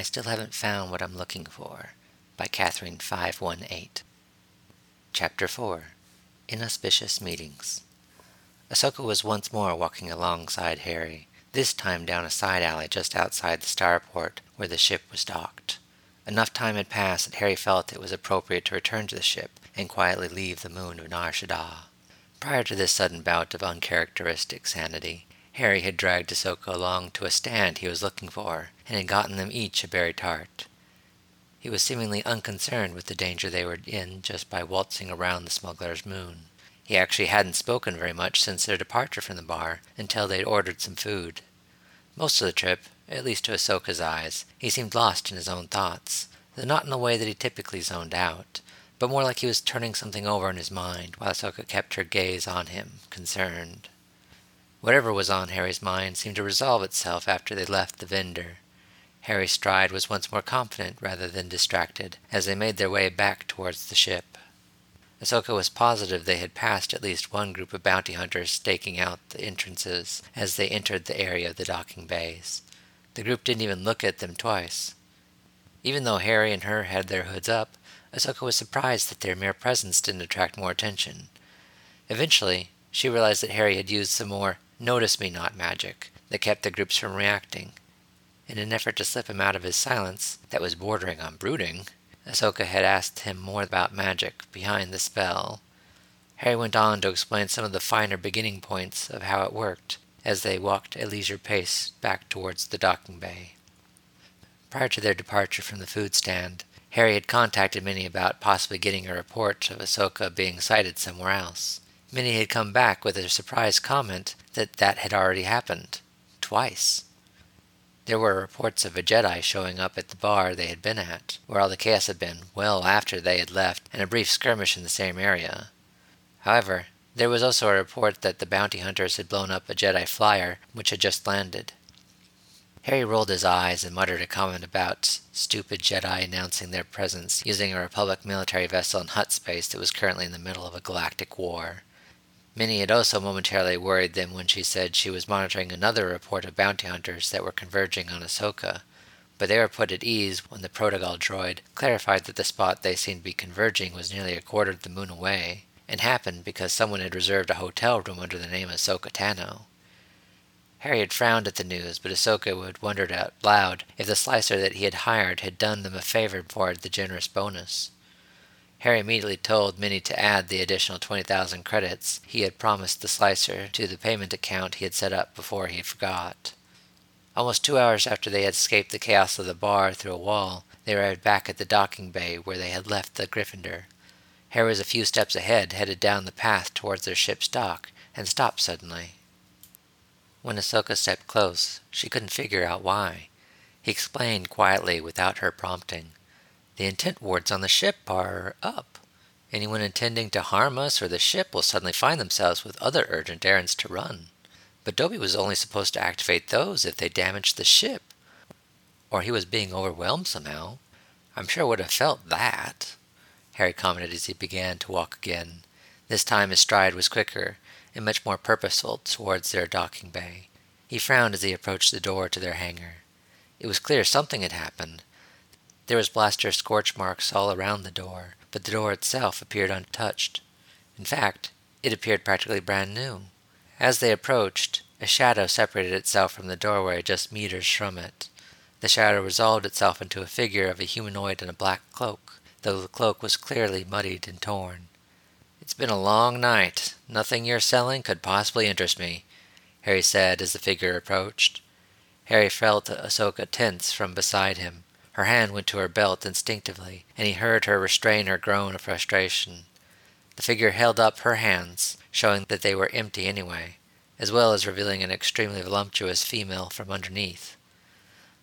I Still Haven't Found What I'm Looking For by Catherine 518. Chapter 4 Inauspicious Meetings. Ahsoka was once more walking alongside Harry, this time down a side alley just outside the starport where the ship was docked. Enough time had passed that Harry felt it was appropriate to return to the ship and quietly leave the moon of Nar Shaddaa. Prior to this sudden bout of uncharacteristic sanity, Harry had dragged Ahsoka along to a stand he was looking for, and had gotten them each a berry tart. He was seemingly unconcerned with the danger they were in just by waltzing around the smuggler's moon. He actually hadn't spoken very much since their departure from the bar until they'd ordered some food. Most of the trip, at least to Ahsoka's eyes, he seemed lost in his own thoughts, though not in the way that he typically zoned out, but more like he was turning something over in his mind while Ahsoka kept her gaze on him, concerned. Whatever was on Harry's mind seemed to resolve itself after they left the vendor. Harry's stride was once more confident rather than distracted as they made their way back towards the ship. Ahsoka was positive they had passed at least one group of bounty hunters staking out the entrances as they entered the area of the docking bays. The group didn't even look at them twice. Even though Harry and her had their hoods up, Ahsoka was surprised that their mere presence didn't attract more attention. Eventually, she realized that Harry had used some more notice me not magic that kept the groups from reacting. In an effort to slip him out of his silence, that was bordering on brooding, Ahsoka had asked him more about magic behind the spell. Harry went on to explain some of the finer beginning points of how it worked as they walked at leisure pace back towards the docking bay. Prior to their departure from the food stand, Harry had contacted Minnie about possibly getting a report of Ahsoka being sighted somewhere else. Minnie had come back with a surprised comment that that had already happened. Twice. There were reports of a Jedi showing up at the bar they had been at, where all the chaos had been, well after they had left, and a brief skirmish in the same area. However, there was also a report that the bounty hunters had blown up a Jedi flyer which had just landed. Harry rolled his eyes and muttered a comment about stupid Jedi announcing their presence using a Republic military vessel in Hutt space that was currently in the middle of a galactic war. Minnie had also momentarily worried them when she said she was monitoring another report of bounty hunters that were converging on Ahsoka, but they were put at ease when the protocol droid clarified that the spot they seemed to be converging was nearly a quarter of the moon away, and happened because someone had reserved a hotel room under the name Ahsoka Tano. Harry had frowned at the news, but Ahsoka had wondered out loud if the slicer that he had hired had done them a favor for the generous bonus. Harry immediately told Minnie to add the additional 20,000 credits he had promised the slicer to the payment account he had set up before he forgot. Almost two hours after they had escaped the chaos of the bar through a wall, they arrived back at the docking bay where they had left the Gryffindor. Harry was a few steps ahead, headed down the path towards their ship's dock, and stopped suddenly. When Ahsoka stepped close, she couldn't figure out why. He explained quietly without her prompting. The intent wards on the ship are up. Anyone intending to harm us or the ship will suddenly find themselves with other urgent errands to run. But Dobby was only supposed to activate those if they damaged the ship. Or he was being overwhelmed somehow. I'm sure I would have felt that. Harry commented as he began to walk again. This time his stride was quicker and much more purposeful towards their docking bay. He frowned as he approached the door to their hangar. It was clear something had happened, there was blaster scorch marks all around the door, but the door itself appeared untouched. In fact, it appeared practically brand new. As they approached, a shadow separated itself from the doorway just meters from it. The shadow resolved itself into a figure of a humanoid in a black cloak, though the cloak was clearly muddied and torn. It's been a long night. Nothing you're selling could possibly interest me, Harry said as the figure approached. Harry felt Ahsoka tense from beside him. Her hand went to her belt instinctively, and he heard her restrain her groan of frustration. The figure held up her hands, showing that they were empty anyway, as well as revealing an extremely voluptuous female from underneath.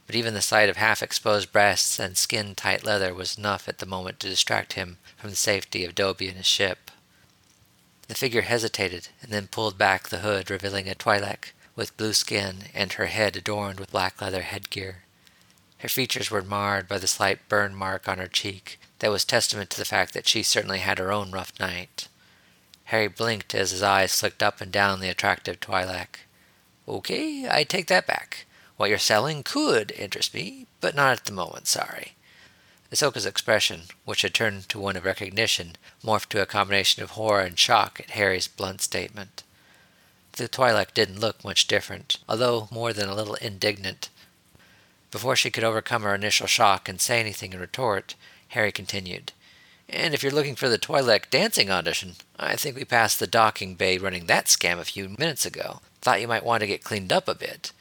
But even the sight of half exposed breasts and skin tight leather was enough at the moment to distract him from the safety of Dobby and his ship. The figure hesitated and then pulled back the hood, revealing a Twi'lek with blue skin and her head adorned with black leather headgear. Her features were marred by the slight burn mark on her cheek that was testament to the fact that she certainly had her own rough night. Harry blinked as his eyes flicked up and down the attractive Twi'lek. Okay, I take that back. What you're selling could interest me, but not at the moment, sorry. Ahsoka's expression, which had turned to one of recognition, morphed to a combination of horror and shock at Harry's blunt statement. The Twi'lek didn't look much different, although more than a little indignant. Before she could overcome her initial shock and say anything in retort, Harry continued. And if you're looking for the Twi'lek dancing audition, I think we passed the docking bay running that scam a few minutes ago. Thought you might want to get cleaned up a bit.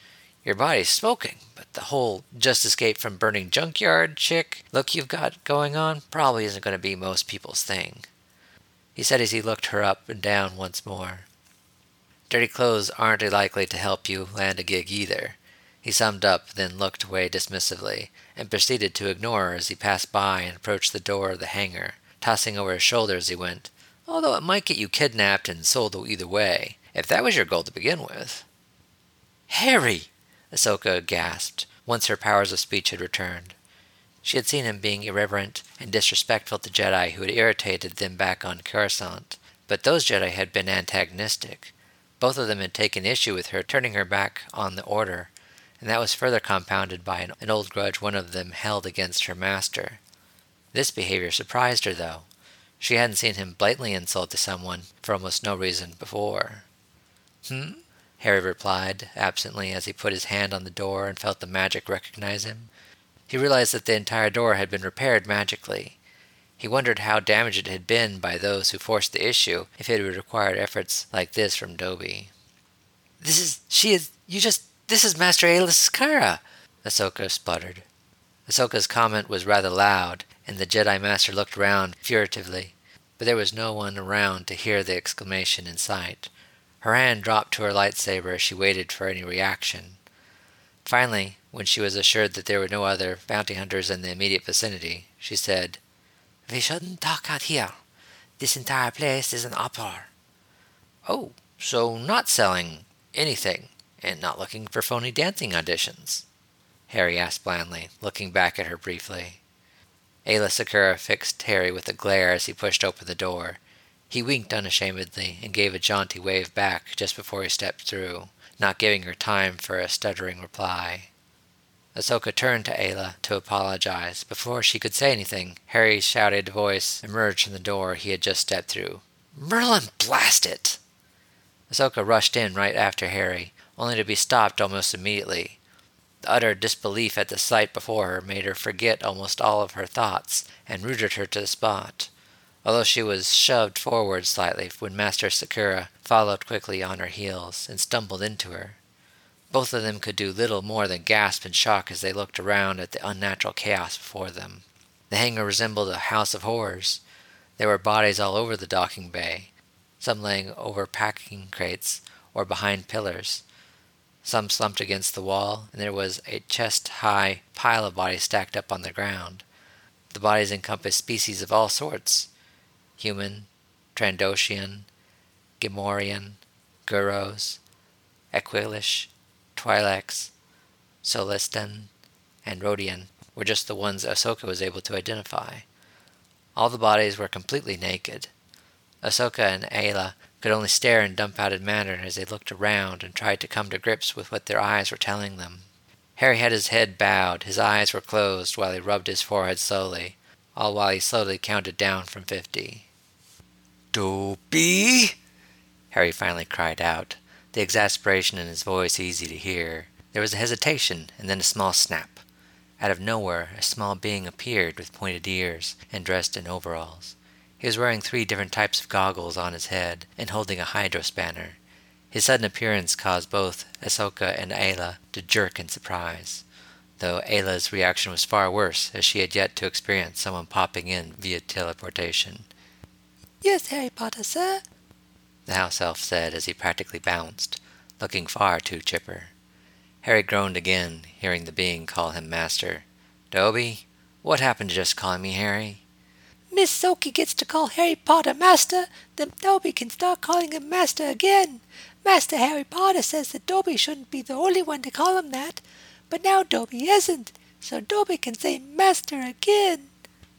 Your body's smoking, but the whole just escaped from burning junkyard chick look you've got going on probably isn't going to be most people's thing. He said as he looked her up and down once more. Dirty clothes aren't likely to help you land a gig either. He summed up, then looked away dismissively, and proceeded to ignore her as he passed by and approached the door of the hangar, tossing over his shoulder as he went, although it might get you kidnapped and sold either way, if that was your goal to begin with. Harry! Ahsoka gasped, once her powers of speech had returned. She had seen him being irreverent and disrespectful to Jedi who had irritated them back on Coruscant, but those Jedi had been antagonistic. Both of them had taken issue with her turning her back on the Order, and that was further compounded by an, an old grudge one of them held against her master. This behavior surprised her, though. She hadn't seen him blatantly insult to someone for almost no reason before. Hmm? Harry replied, absently, as he put his hand on the door and felt the magic recognize him. He realized that the entire door had been repaired magically. He wondered how damaged it had been by those who forced the issue if it would require efforts like this from Dobby. This is. she is. you just. This is Master Aayla Secura, Ahsoka spluttered. Ahsoka's comment was rather loud, and the Jedi Master looked round furtively, but there was no one around to hear the exclamation in sight. Her hand dropped to her lightsaber as she waited for any reaction. Finally, when she was assured that there were no other bounty hunters in the immediate vicinity, she said, We shouldn't talk out here. This entire place is an uproar. Oh, so not selling anything, and not looking for phony dancing auditions? Harry asked blandly, looking back at her briefly. Aayla Secura fixed Harry with a glare as he pushed open the door, he winked unashamedly and gave a jaunty wave back just before he stepped through, not giving her time for a stuttering reply. Ahsoka turned to Aayla to apologize. Before she could say anything, Harry's shouted voice emerged from the door he had just stepped through. Merlin, blast it! Ahsoka rushed in right after Harry, only to be stopped almost immediately. The utter disbelief at the sight before her made her forget almost all of her thoughts and rooted her to the spot although she was shoved forward slightly when Master Secura followed quickly on her heels and stumbled into her. Both of them could do little more than gasp in shock as they looked around at the unnatural chaos before them. The hangar resembled a house of horrors. There were bodies all over the docking bay, some laying over packing crates or behind pillars. Some slumped against the wall, and there was a chest high pile of bodies stacked up on the ground. The bodies encompassed species of all sorts human, Trandoshan, Gamorrean, Guros, Aqualish, Twi'leks, Sullustan, and Rodian were just the ones Ahsoka was able to identify. All the bodies were completely naked. Ahsoka and Aayla could only stare in dumbfounded manner as they looked around and tried to come to grips with what their eyes were telling them. Harry had his head bowed, his eyes were closed while he rubbed his forehead slowly, all while he slowly counted down from fifty. Dobby! Harry finally cried out, the exasperation in his voice easy to hear. There was a hesitation, and then a small snap. Out of nowhere, a small being appeared with pointed ears and dressed in overalls. He was wearing three different types of goggles on his head and holding a hydro spanner. His sudden appearance caused both Ahsoka and Aayla to jerk in surprise, though Aayla's reaction was far worse, as she had yet to experience someone popping in via teleportation. Yes, Harry Potter, sir, the house elf said as he practically bounced, looking far too chipper. Harry groaned again, hearing the being call him master. Dobby, what happened to just calling me Harry? Miss Sophie gets to call Harry Potter master, then Dobby can start calling him master again. Master Harry Potter says that Dobby shouldn't be the only one to call him that, but now Dobby isn't, so Dobby can say master again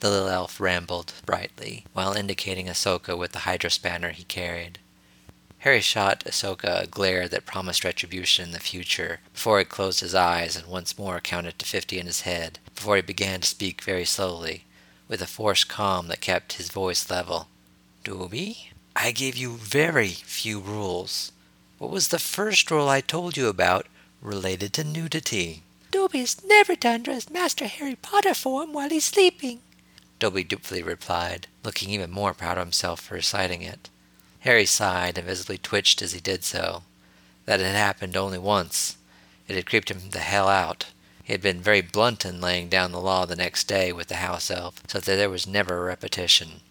the little elf rambled brightly, while indicating Ahsoka with the hydrospanner he carried. Harry shot Ahsoka a glare that promised retribution in the future before he closed his eyes and once more counted to fifty in his head before he began to speak very slowly, with a forced calm that kept his voice level. Dobby, I gave you very few rules. What was the first rule I told you about related to nudity? Dobby is never to undress Master Harry Potter for him while he's sleeping. Dobby dutifully replied, looking even more proud of himself for reciting it. Harry sighed and visibly twitched as he did so. That had happened only once. It had creeped him the hell out. He had been very blunt in laying down the law the next day with the house elf, so that there was never a repetition.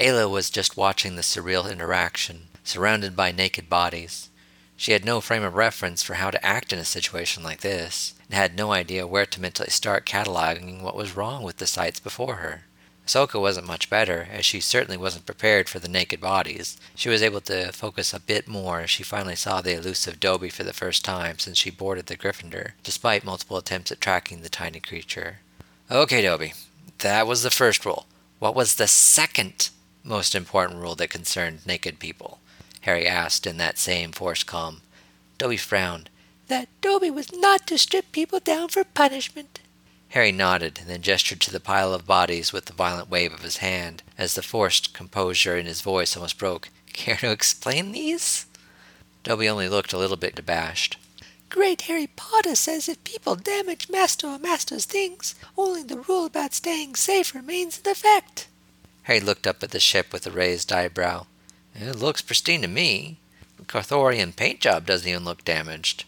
Aayla was just watching the surreal interaction, surrounded by naked bodies. She had no frame of reference for how to act in a situation like this, and had no idea where to mentally start cataloging what was wrong with the sights before her. Ahsoka wasn't much better, as she certainly wasn't prepared for the naked bodies. She was able to focus a bit more as she finally saw the elusive Dobby for the first time since she boarded the Gryffindor, despite multiple attempts at tracking the tiny creature. Okay, Dobby, that was the first rule. What was the second most important rule that concerned naked people? Harry asked in that same forced calm. Dobby frowned. That Dobby was not to strip people down for punishment. Harry nodded and then gestured to the pile of bodies with a violent wave of his hand, as the forced composure in his voice almost broke. Care to explain these? Dobby only looked a little bit abashed. Great Harry Potter says if people damage Master or Master's things, only the rule about staying safe remains in effect. Harry looked up at the ship with a raised eyebrow. It looks pristine to me. The Carthorian paint job doesn't even look damaged.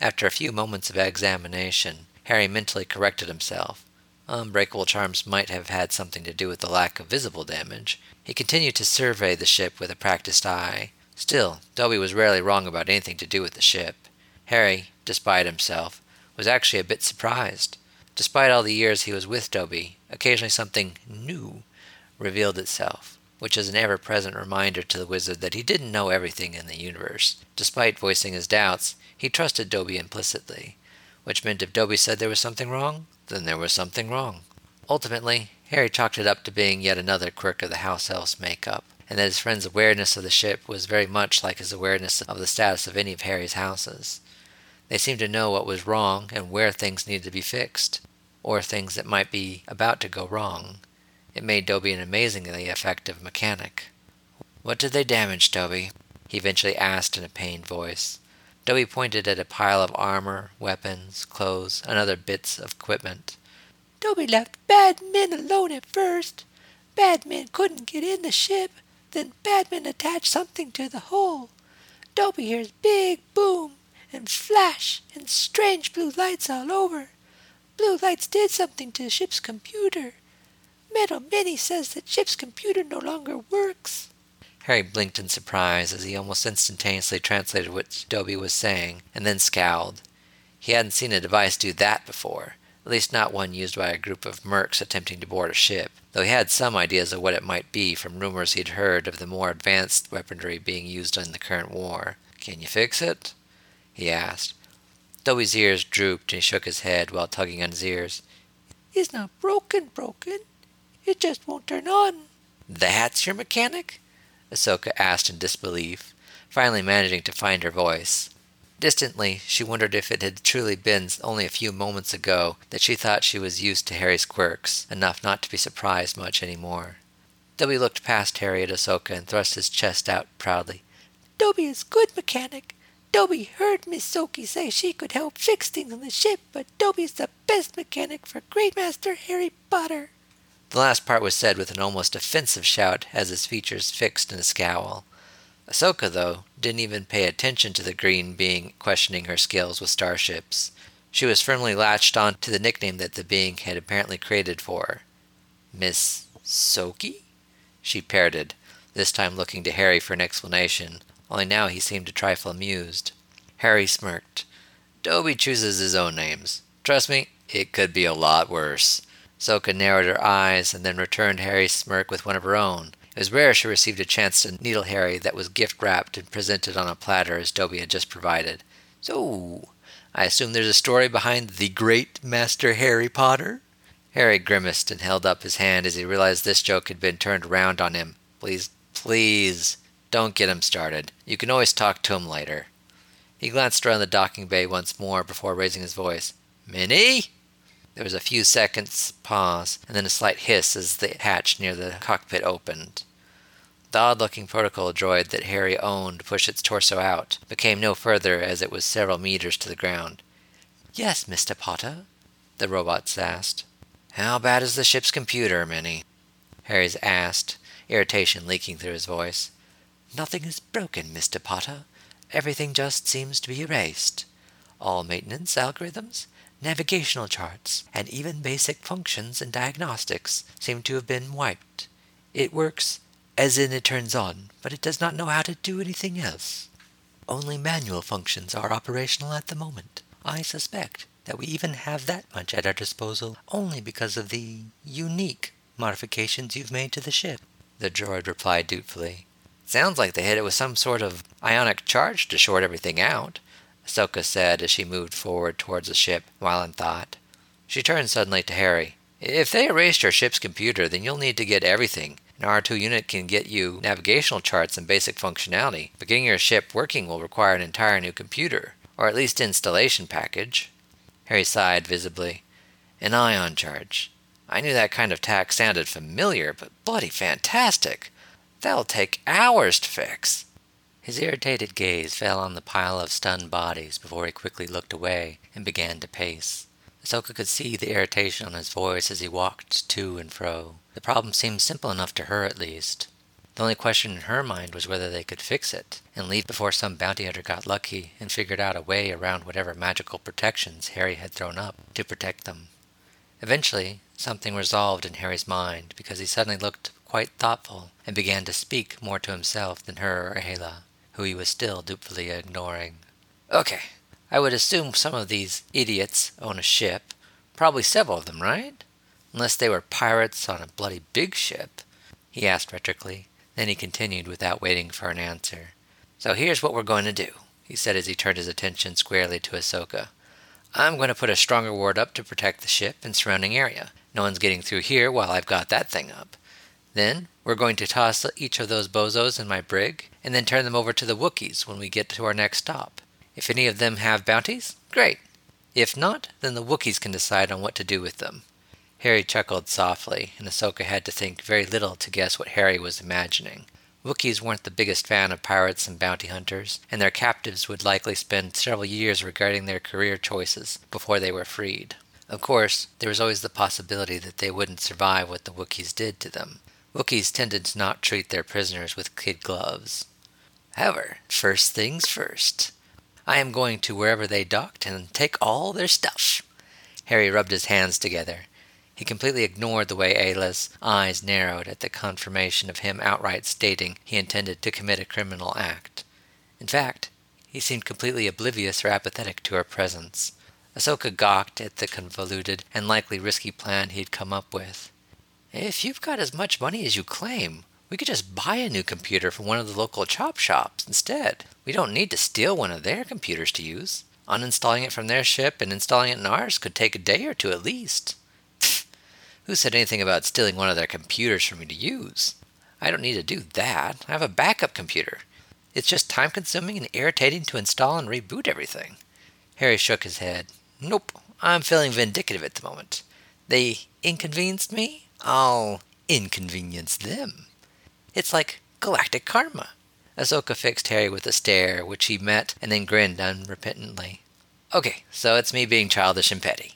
After a few moments of examination, Harry mentally corrected himself. Unbreakable charms might have had something to do with the lack of visible damage. He continued to survey the ship with a practiced eye. Still, Dobby was rarely wrong about anything to do with the ship. Harry, despite himself, was actually a bit surprised. Despite all the years he was with Dobby, occasionally something new revealed itself, which is an ever present reminder to the wizard that he didn't know everything in the universe. Despite voicing his doubts, he trusted Dobby implicitly which meant if Dobby said there was something wrong, then there was something wrong. Ultimately, Harry chalked it up to being yet another quirk of the house elf's makeup, and that his friend's awareness of the ship was very much like his awareness of the status of any of Harry's houses. They seemed to know what was wrong and where things needed to be fixed, or things that might be about to go wrong. It made Dobby an amazingly effective mechanic. What did they damage, Dobby? he eventually asked in a pained voice. Dobby pointed at a pile of armor, weapons, clothes, and other bits of equipment. Dobby left bad men alone at first. Bad men couldn't get in the ship. Then bad men attached something to the hull. Dobby hears big boom and flash and strange blue lights all over. Blue lights did something to the ship's computer. Metal Minnie says that ship's computer no longer works. Harry blinked in surprise as he almost instantaneously translated what Dobby was saying, and then scowled. He hadn't seen a device do that before, at least not one used by a group of mercs attempting to board a ship, though he had some ideas of what it might be from rumors he'd heard of the more advanced weaponry being used in the current war. Can you fix it? he asked. Dobby's ears drooped and he shook his head while tugging on his ears. It's not broken, broken. It just won't turn on. That's your mechanic? Ahsoka asked in disbelief, finally managing to find her voice. Distantly, she wondered if it had truly been only a few moments ago that she thought she was used to Harry's quirks, enough not to be surprised much any more. Dobby looked past Harry at Ahsoka and thrust his chest out proudly. Dobby is good mechanic. Dobby heard Miss Soki say she could help fix things on the ship, but Dobby's the best mechanic for Great Master Harry Potter. The last part was said with an almost offensive shout as his features fixed in a scowl. Ahsoka, though, didn't even pay attention to the green being questioning her skills with starships. She was firmly latched on to the nickname that the being had apparently created for her. Miss Soki? She parroted, this time looking to Harry for an explanation, only now he seemed a trifle amused. Harry smirked. Dobby chooses his own names. Trust me, it could be a lot worse. Ahsoka narrowed her eyes and then returned Harry's smirk with one of her own. It was rare she received a chance to needle Harry that was gift wrapped and presented on a platter as Dobby had just provided. So, I assume there's a story behind the great Master Harry Potter? Harry grimaced and held up his hand as he realized this joke had been turned around on him. Please, please, don't get him started. You can always talk to him later. He glanced around the docking bay once more before raising his voice. Minnie? There was a few seconds pause, and then a slight hiss as the hatch near the cockpit opened. The odd looking protocol droid that Harry owned pushed its torso out, but came no further as it was several meters to the ground. Yes, Mr. Potter? The robots asked. How bad is the ship's computer, Minnie? Harry's asked, irritation leaking through his voice. Nothing is broken, Mr. Potter. Everything just seems to be erased. All maintenance algorithms, navigational charts, and even basic functions and diagnostics seem to have been wiped. It works as in it turns on, but it does not know how to do anything else. Only manual functions are operational at the moment. I suspect that we even have that much at our disposal only because of the unique modifications you've made to the ship. The droid replied dutifully. Sounds like they hit it with some sort of ionic charge to short everything out, Ahsoka said as she moved forward towards the ship, while in thought. She turned suddenly to Harry. If they erased your ship's computer, then you'll need to get everything. An R2 unit can get you navigational charts and basic functionality, but getting your ship working will require an entire new computer, or at least installation package. Harry sighed visibly. An ion charge. I knew that kind of tack sounded familiar, but bloody fantastic. That'll take hours to fix. His irritated gaze fell on the pile of stunned bodies before he quickly looked away and began to pace. Ahsoka could see the irritation on his voice as he walked to and fro. The problem seemed simple enough to her, at least. The only question in her mind was whether they could fix it, and leave before some bounty hunter got lucky and figured out a way around whatever magical protections Harry had thrown up to protect them. Eventually, something resolved in Harry's mind because he suddenly looked quite thoughtful and began to speak more to himself than her or Aayla, who he was still dutifully ignoring. Okay, I would assume some of these idiots own a ship. Probably several of them, right? Unless they were pirates on a bloody big ship, he asked rhetorically. Then he continued without waiting for an answer. So here's what we're going to do, he said as he turned his attention squarely to Ahsoka. I'm going to put a stronger ward up to protect the ship and surrounding area. No one's getting through here while I've got that thing up. Then we're going to toss each of those bozos in my brig, and then turn them over to the Wookiees when we get to our next stop. If any of them have bounties, great. If not, then the Wookiees can decide on what to do with them. Harry chuckled softly, and Ahsoka had to think very little to guess what Harry was imagining. Wookiees weren't the biggest fan of pirates and bounty hunters, and their captives would likely spend several years regretting their career choices before they were freed. Of course, there was always the possibility that they wouldn't survive what the Wookiees did to them. Wookiees tended to not treat their prisoners with kid gloves. However, first things first. I am going to wherever they docked and take all their stuff. Harry rubbed his hands together. He completely ignored the way Aayla's eyes narrowed at the confirmation of him outright stating he intended to commit a criminal act. In fact, he seemed completely oblivious or apathetic to her presence. Ahsoka gawked at the convoluted and likely risky plan he'd come up with. If you've got as much money as you claim, we could just buy a new computer from one of the local chop shops instead. We don't need to steal one of their computers to use. Uninstalling it from their ship and installing it in ours could take a day or two at least. Who said anything about stealing one of their computers for me to use? I don't need to do that. I have a backup computer. It's just time consuming and irritating to install and reboot everything. Harry shook his head. Nope, I'm feeling vindictive at the moment. They inconvenienced me? I'll inconvenience them. It's like galactic karma. Ahsoka fixed Harry with a stare, which he met and then grinned unrepentantly. Okay, so it's me being childish and petty.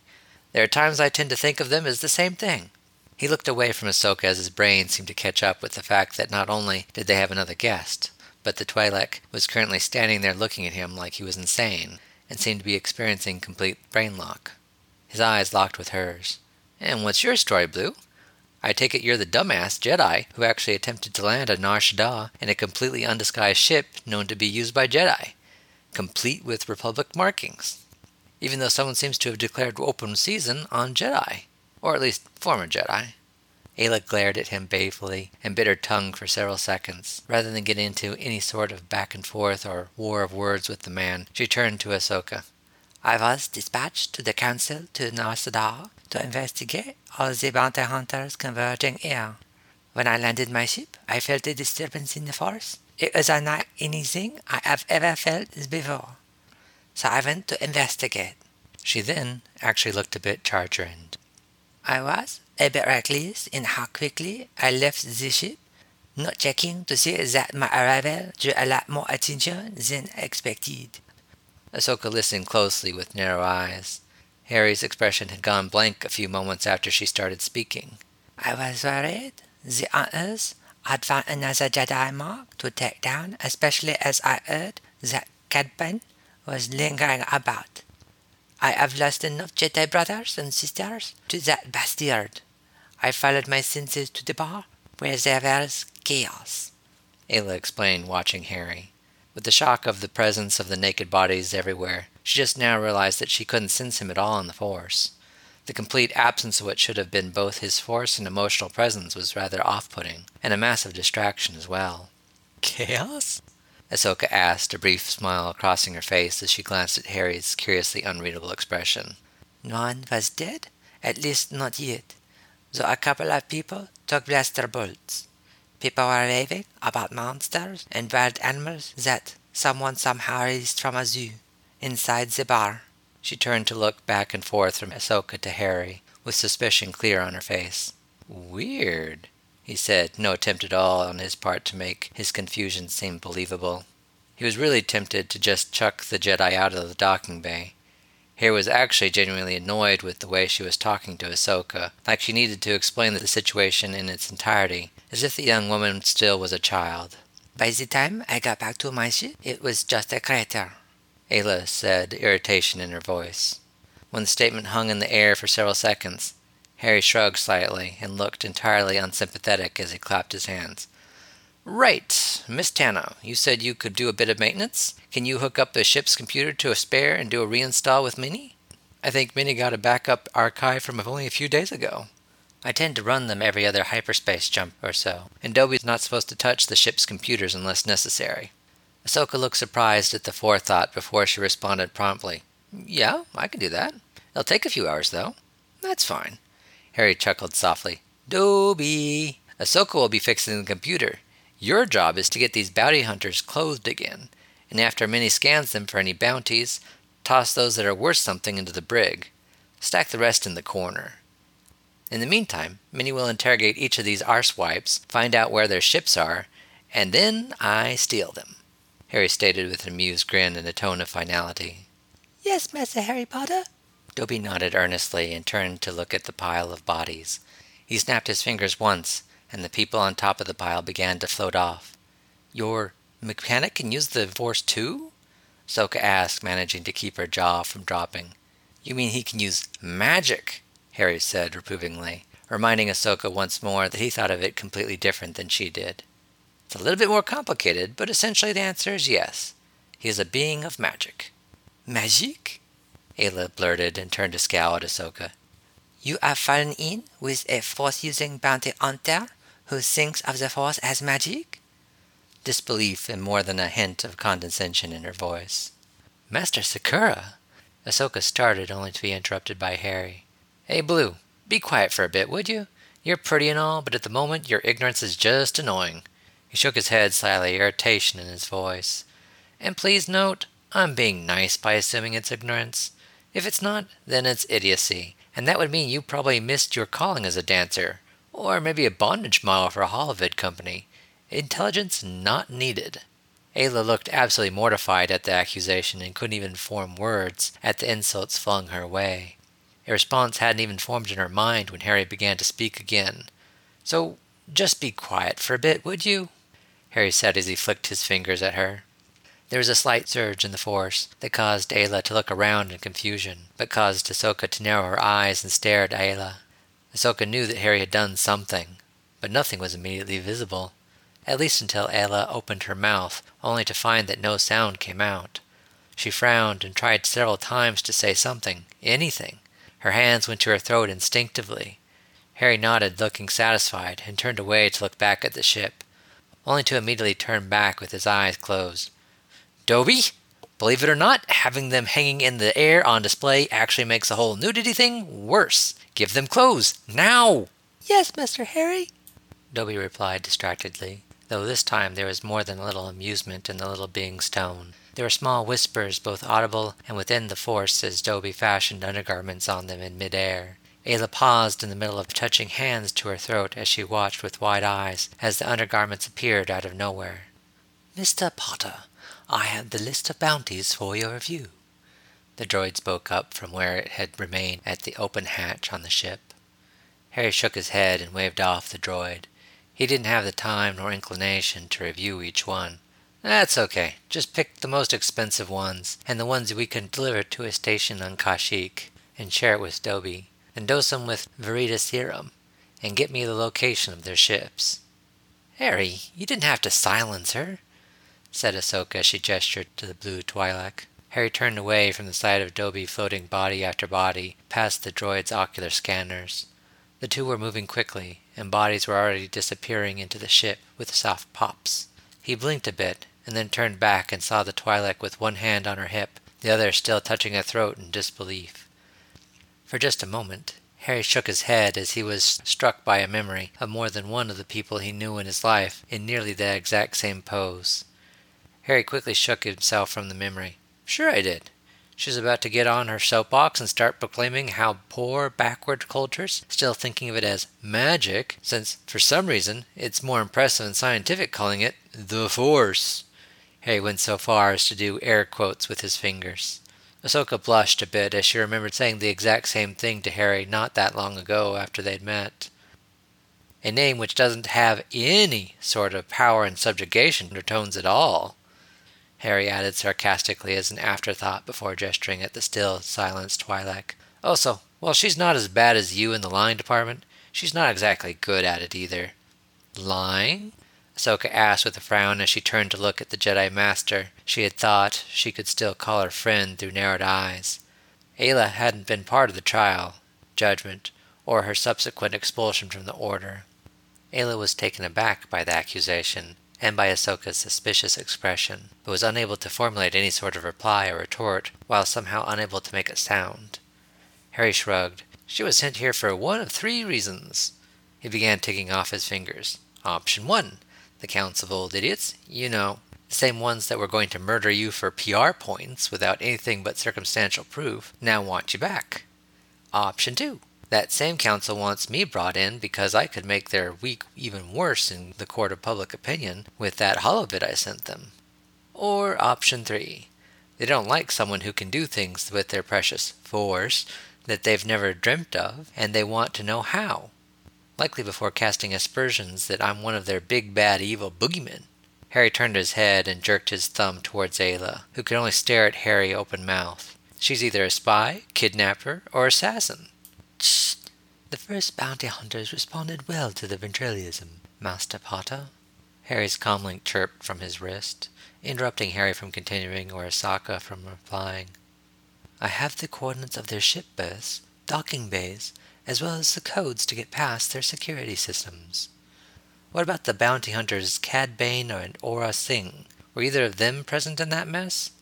There are times I tend to think of them as the same thing. He looked away from Ahsoka as his brain seemed to catch up with the fact that not only did they have another guest, but the Twi'lek was currently standing there looking at him like he was insane and seemed to be experiencing complete brain lock. His eyes locked with hers. And what's your story, Blue? I take it you're the dumbass Jedi who actually attempted to land a Nar Shaddaa in a completely undisguised ship known to be used by Jedi, complete with Republic markings, even though someone seems to have declared open season on Jedi, or at least former Jedi. Aayla glared at him balefully and bit her tongue for several seconds. Rather than get into any sort of back and forth or war of words with the man, she turned to Ahsoka. I was dispatched to the Council to Nar Shaddaa to investigate all the bounty hunters converging here. When I landed my ship, I felt a disturbance in the force. It was unlike anything I have ever felt before. So I went to investigate. She then actually looked a bit chagrined. I was a bit reckless in how quickly I left the ship, not checking to see that my arrival drew a lot more attention than expected. Ahsoka listened closely with narrow eyes. Harry's expression had gone blank a few moments after she started speaking. I was worried the Hunters had found another Jedi mark to take down, especially as I heard that Cad Bane was lingering about. I have lost enough Jedi brothers and sisters to that bastard. I followed my senses to the bar, where there was chaos. Aayla explained, watching Harry. With the shock of the presence of the naked bodies everywhere, she just now realized that she couldn't sense him at all in the Force. The complete absence of what should have been both his force and emotional presence was rather off putting, and a massive distraction as well. Chaos? Ahsoka asked, a brief smile crossing her face as she glanced at Harry's curiously unreadable expression. No one was dead? At least not yet. Though a couple of people took blaster bolts. People were raving about monsters and wild animals that someone somehow released from a zoo inside the bar. She turned to look back and forth from Ahsoka to Harry, with suspicion clear on her face. Weird, he said, no attempt at all on his part to make his confusion seem believable. He was really tempted to just chuck the Jedi out of the docking bay. Harry was actually genuinely annoyed with the way she was talking to Ahsoka, like she needed to explain the situation in its entirety, as if the young woman still was a child. By the time I got back to my ship, it was just a crater. Aayla said, irritation in her voice. When the statement hung in the air for several seconds, Harry shrugged slightly and looked entirely unsympathetic as he clapped his hands. Right, Miss Tano, you said you could do a bit of maintenance? Can you hook up the ship's computer to a spare and do a reinstall with Minnie? I think Minnie got a backup archive from only a few days ago. I tend to run them every other hyperspace jump or so, and Dobby's not supposed to touch the ship's computers unless necessary. Ahsoka looked surprised at the forethought before she responded promptly. Yeah, I can do that. It'll take a few hours, though. That's fine. Harry chuckled softly. Dobby! Ahsoka will be fixing the computer. Your job is to get these bounty hunters clothed again, and after Minnie scans them for any bounties, toss those that are worth something into the brig. Stack the rest in the corner. In the meantime, Minnie will interrogate each of these arsewipes, find out where their ships are, and then I steal them. Harry stated with an amused grin and a tone of finality. Yes, Master Harry Potter. Dobby nodded earnestly and turned to look at the pile of bodies. He snapped his fingers once, and the people on top of the pile began to float off. Your mechanic can use the force too? Ahsoka asked, managing to keep her jaw from dropping. You mean he can use magic? Harry said reprovingly, reminding Ahsoka once more that he thought of it completely different than she did. It's a little bit more complicated, but essentially the answer is yes. He is a being of magic. Magic? Aayla blurted and turned to scowl at Ahsoka. You have fallen in with a force-using bounty hunter who thinks of the force as magic? Disbelief and more than a hint of condescension in her voice. Master Secura! Ahsoka started only to be interrupted by Harry. Hey, Blue, be quiet for a bit, would you? You're pretty and all, but at the moment your ignorance is just annoying. He shook his head slightly, irritation in his voice. And please note, I'm being nice by assuming it's ignorance. If it's not, then it's idiocy, and that would mean you probably missed your calling as a dancer, or maybe a bondage model for a holovid company. Intelligence not needed. Aayla looked absolutely mortified at the accusation and couldn't even form words at the insults flung her way. A response hadn't even formed in her mind when Harry began to speak again. So just be quiet for a bit, would you? Harry said as he flicked his fingers at her. There was a slight surge in the force that caused Aayla to look around in confusion, but caused Ahsoka to narrow her eyes and stare at Aayla. Ahsoka knew that Harry had done something, but nothing was immediately visible, at least until Aayla opened her mouth, only to find that no sound came out. She frowned and tried several times to say something, anything. Her hands went to her throat instinctively. Harry nodded, looking satisfied, and turned away to look back at the ship only to immediately turn back with his eyes closed. Dobby, believe it or not, having them hanging in the air on display actually makes the whole nudity thing worse. Give them clothes, now! Yes, Mr. Harry. Dobby replied distractedly. though this time there was more than a little amusement in the little being's tone. There were small whispers, both audible and within the force, as Dobby fashioned undergarments on them in mid-air. Aayla paused in the middle of touching hands to her throat as she watched with wide eyes as the undergarments appeared out of nowhere. Mr. Potter, I have the list of bounties for your review. The droid spoke up from where it had remained at the open hatch on the ship. Harry shook his head and waved off the droid. He didn't have the time nor inclination to review each one. That's okay. Just pick the most expensive ones, and the ones we can deliver to a station on Kashyyyk, and share it with Dobby. and dose them with Veritaserum, and get me the location of their ships. Harry, you didn't have to silence her, said Ahsoka as she gestured to the blue Twi'lek. Harry turned away from the sight of Dobby floating body after body past the droid's ocular scanners. The two were moving quickly, and bodies were already disappearing into the ship with soft pops. He blinked a bit, and then turned back and saw the Twi'lek with one hand on her hip, the other still touching her throat in disbelief. For just a moment, Harry shook his head as he was struck by a memory of more than one of the people he knew in his life in nearly the exact same pose. Harry quickly shook himself from the memory. Sure I did. She's about to get on her soapbox and start proclaiming how poor backward cultures still thinking of it as magic, since for some reason it's more impressive and scientific calling it the Force. Harry went so far as to do air quotes with his fingers. Ahsoka blushed a bit as she remembered saying the exact same thing to Harry not that long ago after they'd met. A name which doesn't have any sort of power and subjugation undertones at all. Harry added sarcastically as an afterthought before gesturing at the still silenced Twi'lek. Also, while she's not as bad as you in the lying department, she's not exactly good at it either. Lying? Ahsoka asked with a frown as she turned to look at the Jedi Master she had thought she could still call her friend through narrowed eyes. Aayla hadn't been part of the trial, judgment, or her subsequent expulsion from the Order. Aayla was taken aback by the accusation and by Ahsoka's suspicious expression, but was unable to formulate any sort of reply or retort, while somehow unable to make a sound. Harry shrugged. She was sent here for one of three reasons. He began ticking off his fingers. Option one, the Council of Old Idiots, you know, the same ones that were going to murder you for PR points without anything but circumstantial proof, now want you back. Option two, that same council wants me brought in because I could make their week even worse in the court of public opinion with that holobit I sent them. Or option three, they don't like someone who can do things with their precious force that they've never dreamt of, and they want to know how. Likely before casting aspersions that I'm one of their big bad evil boogeymen. Harry turned his head and jerked his thumb towards Aayla, who could only stare at Harry open mouthed. She's either a spy, kidnapper, or assassin. The first bounty hunters responded well to the ventriloquism, Master Potter. Harry's comlink chirped from his wrist, interrupting Harry from continuing or Ahsoka from replying. I have the coordinates of their ship berths, docking bays, as well as the codes to get past their security systems. What about the bounty hunters Cad Bane and Aurra Sing? Were either of them present in that mess?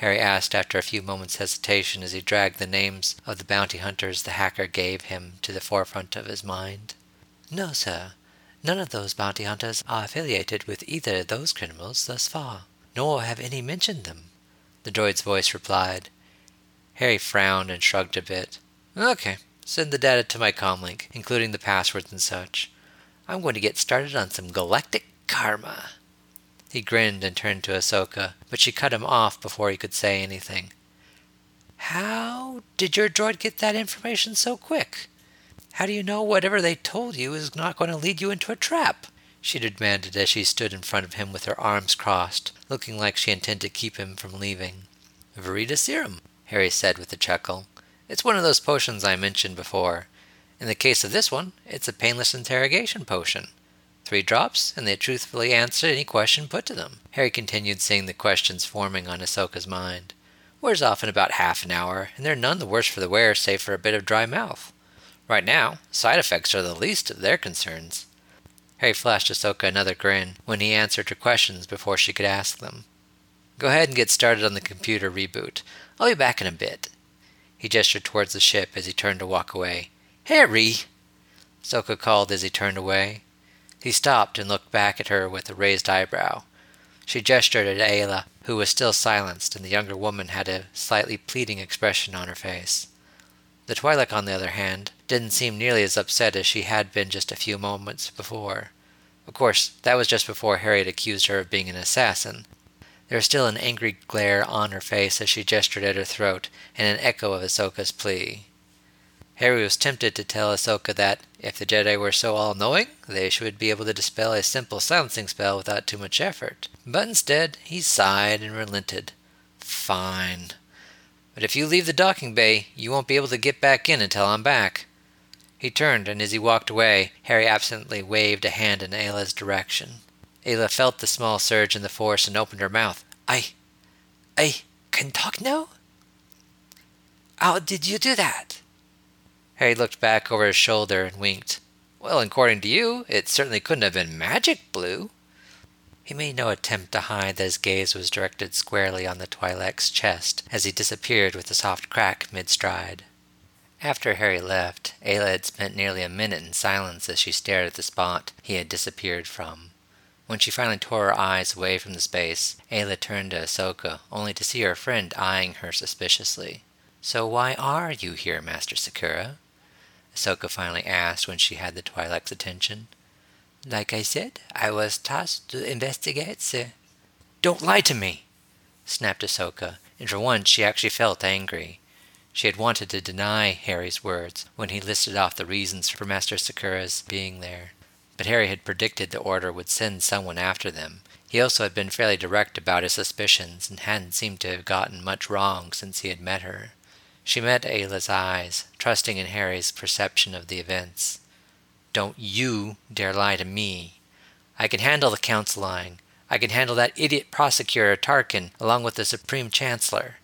Harry asked after a few moments' hesitation as he dragged the names of the bounty hunters the hacker gave him to the forefront of his mind. No, sir. None of those bounty hunters are affiliated with either of those criminals thus far, nor have any mentioned them, the droid's voice replied. Harry frowned and shrugged a bit. Okay, send the data to my comlink, including the passwords and such. I'm going to get started on some galactic karma. He grinned and turned to Ahsoka, but she cut him off before he could say anything. How did your droid get that information so quick? How do you know whatever they told you is not going to lead you into a trap? She demanded as she stood in front of him with her arms crossed, looking like she intended to keep him from leaving. Veritaserum, Harry said with a chuckle. It's one of those potions I mentioned before. In the case of this one, it's a painless interrogation potion. Three drops, and they truthfully answered any question put to them. Harry continued seeing the questions forming on Ahsoka's mind. Wears off in about half an hour, and they're none the worse for the wear save for a bit of dry mouth. Right now, side effects are the least of their concerns. Harry flashed Ahsoka another grin when he answered her questions before she could ask them. Go ahead and get started on the computer reboot. I'll be back in a bit. He gestured towards the ship as he turned to walk away. Harry! Ahsoka called as he turned away. He stopped and looked back at her with a raised eyebrow. She gestured at Aayla, who was still silenced, and the younger woman had a slightly pleading expression on her face. The Twi'lek, on the other hand, didn't seem nearly as upset as she had been just a few moments before. Of course, that was just before Harriet accused her of being an assassin. There was still an angry glare on her face as she gestured at her throat, and an echo of Ahsoka's plea. Harry was tempted to tell Ahsoka that, if the Jedi were so all knowing, they should be able to dispel a simple silencing spell without too much effort. But instead, he sighed and relented. Fine. But if you leave the docking bay, you won't be able to get back in until I'm back. He turned, and as he walked away, Harry absently waved a hand in Aayla's direction. Aayla felt the small surge in the force and opened her mouth. I. I can talk now? How did you do that? Harry looked back over his shoulder and winked. Well, according to you, it certainly couldn't have been magic blue. He made no attempt to hide that his gaze was directed squarely on the Twi'lek's chest as he disappeared with a soft crack mid stride. After Harry left, Aayla had spent nearly a minute in silence as she stared at the spot he had disappeared from. When she finally tore her eyes away from the space, Aayla turned to Ahsoka, only to see her friend eyeing her suspiciously. So why are you here, Master Secura? Ahsoka finally asked when she had the Twi'lek's attention. Like I said, I was tasked to investigate, sir. Don't lie to me! snapped Ahsoka, and for once she actually felt angry. She had wanted to deny Harry's words when he listed off the reasons for Master Secura's being there. But Harry had predicted the Order would send someone after them. He also had been fairly direct about his suspicions and hadn't seemed to have gotten much wrong since he had met her. She met Aayla's eyes, trusting in Harry's perception of the events. Don't you dare lie to me. I can handle the council lying. I can handle that idiot prosecutor Tarkin along with the Supreme Chancellor.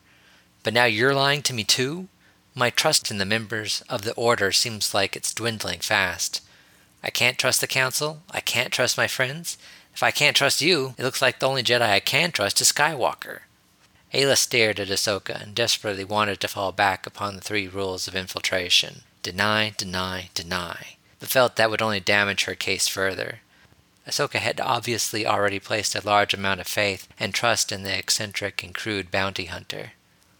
But now you're lying to me too? My trust in the members of the Order seems like it's dwindling fast. I can't trust the Council. I can't trust my friends. If I can't trust you, it looks like the only Jedi I can trust is Skywalker. Aayla stared at Ahsoka and desperately wanted to fall back upon the three rules of infiltration deny, deny, deny, but felt that would only damage her case further. Ahsoka had obviously already placed a large amount of faith and trust in the eccentric and crude bounty hunter.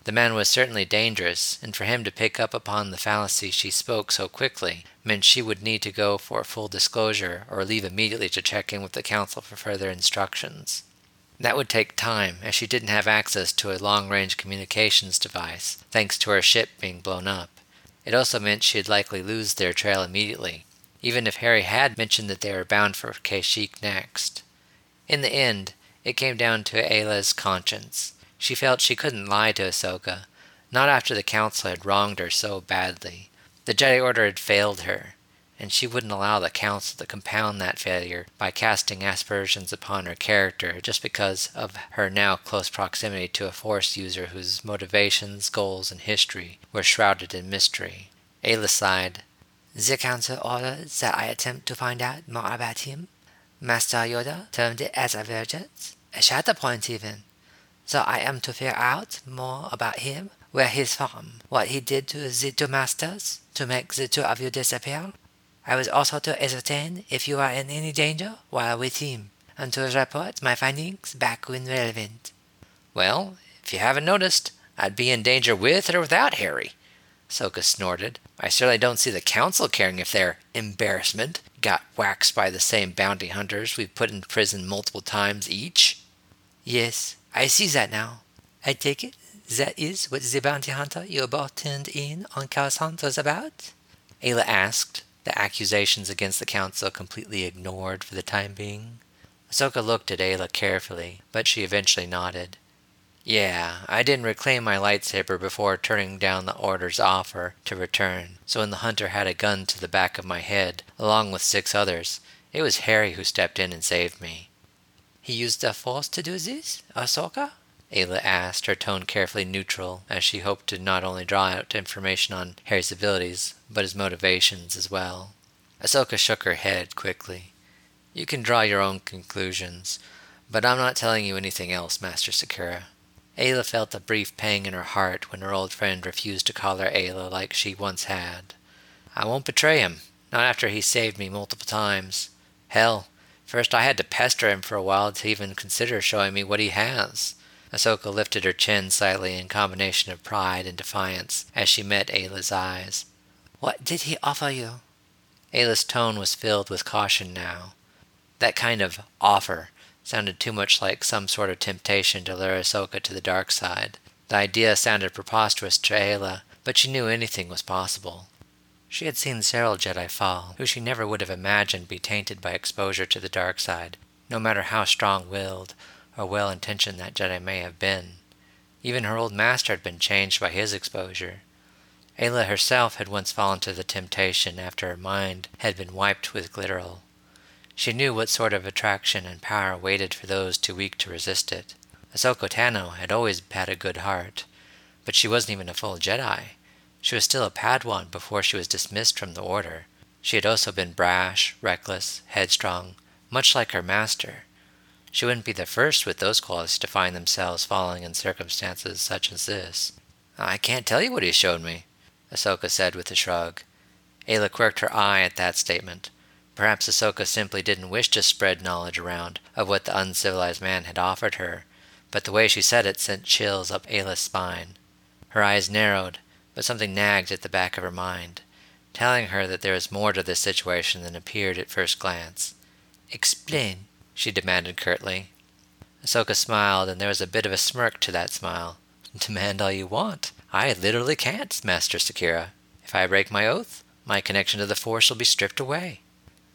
The man was certainly dangerous, and for him to pick up upon the fallacy she spoke so quickly meant she would need to go for full disclosure or leave immediately to check in with the council for further instructions. That would take time, as she didn't have access to a long range communications device, thanks to her ship being blown up. It also meant she'd likely lose their trail immediately, even if Harry had mentioned that they were bound for Kashyyyk next. In the end, it came down to Aayla's conscience. She felt she couldn't lie to Ahsoka, not after the Council had wronged her so badly. The Jedi Order had failed her, and she wouldn't allow the council to compound that failure by casting aspersions upon her character just because of her now close proximity to a force user whose motivations, goals, and history were shrouded in mystery. Aayla sighed. The council ordered that I attempt to find out more about him. Master Yoda termed it as a vergence, a shatterpoint even. So I am to figure out more about him, where he's from, what he did to the two masters, to make the two of you disappear, I was also to ascertain if you are in any danger while with him, and to report my findings back when relevant. Well, if you haven't noticed, I'd be in danger with or without Harry. Ahsoka snorted. I certainly don't see the council caring if their embarrassment got waxed by the same bounty hunters we've put in prison multiple times each. Yes, I see that now. I take it that is what the bounty hunter you both turned in on Coruscant was about? Aayla asked, the accusations against the council completely ignored for the time being. Ahsoka looked at Aayla carefully, but she eventually nodded. Yeah, I didn't reclaim my lightsaber before turning down the Order's offer to return, so when the hunter had a gun to the back of my head, along with six others, it was Harry who stepped in and saved me. He used the Force to do this, Ahsoka? Aayla asked, her tone carefully neutral, as she hoped to not only draw out information on Harry's abilities, but his motivations as well. Ahsoka shook her head quickly. You can draw your own conclusions, but I'm not telling you anything else, Master Secura. Aayla felt a brief pang in her heart when her old friend refused to call her Aayla like she once had. I won't betray him, not after he saved me multiple times. Hell, first I had to pester him for a while to even consider showing me what he has. Ahsoka lifted her chin slightly in combination of pride and defiance as she met Aayla's eyes. What did he offer you? Aayla's tone was filled with caution now. That kind of offer sounded too much like some sort of temptation to lure Ahsoka to the dark side. The idea sounded preposterous to Aayla, but she knew anything was possible. She had seen several Jedi fall, who she never would have imagined be tainted by exposure to the dark side, no matter how strong willed or well intentioned that Jedi may have been. Even her old master had been changed by his exposure. Aayla herself had once fallen to the temptation after her mind had been wiped with glitterol. She knew what sort of attraction and power waited for those too weak to resist it. Ahsoka Tano had always had a good heart, but she wasn't even a full Jedi. She was still a Padawan before she was dismissed from the Order. She had also been brash, reckless, headstrong, much like her master. She wouldn't be the first with those qualities to find themselves falling in circumstances such as this. I can't tell you what he showed me, Ahsoka said with a shrug. Aayla quirked her eye at that statement. Perhaps Ahsoka simply didn't wish to spread knowledge around of what the uncivilized man had offered her, but the way she said it sent chills up Aayla's spine. Her eyes narrowed, but something nagged at the back of her mind, telling her that there was more to this situation than appeared at first glance. Explain, she demanded curtly. Ahsoka smiled, and there was a bit of a smirk to that smile. Demand all you want. I literally can't, Master Secura. If I break my oath, my connection to the Force will be stripped away.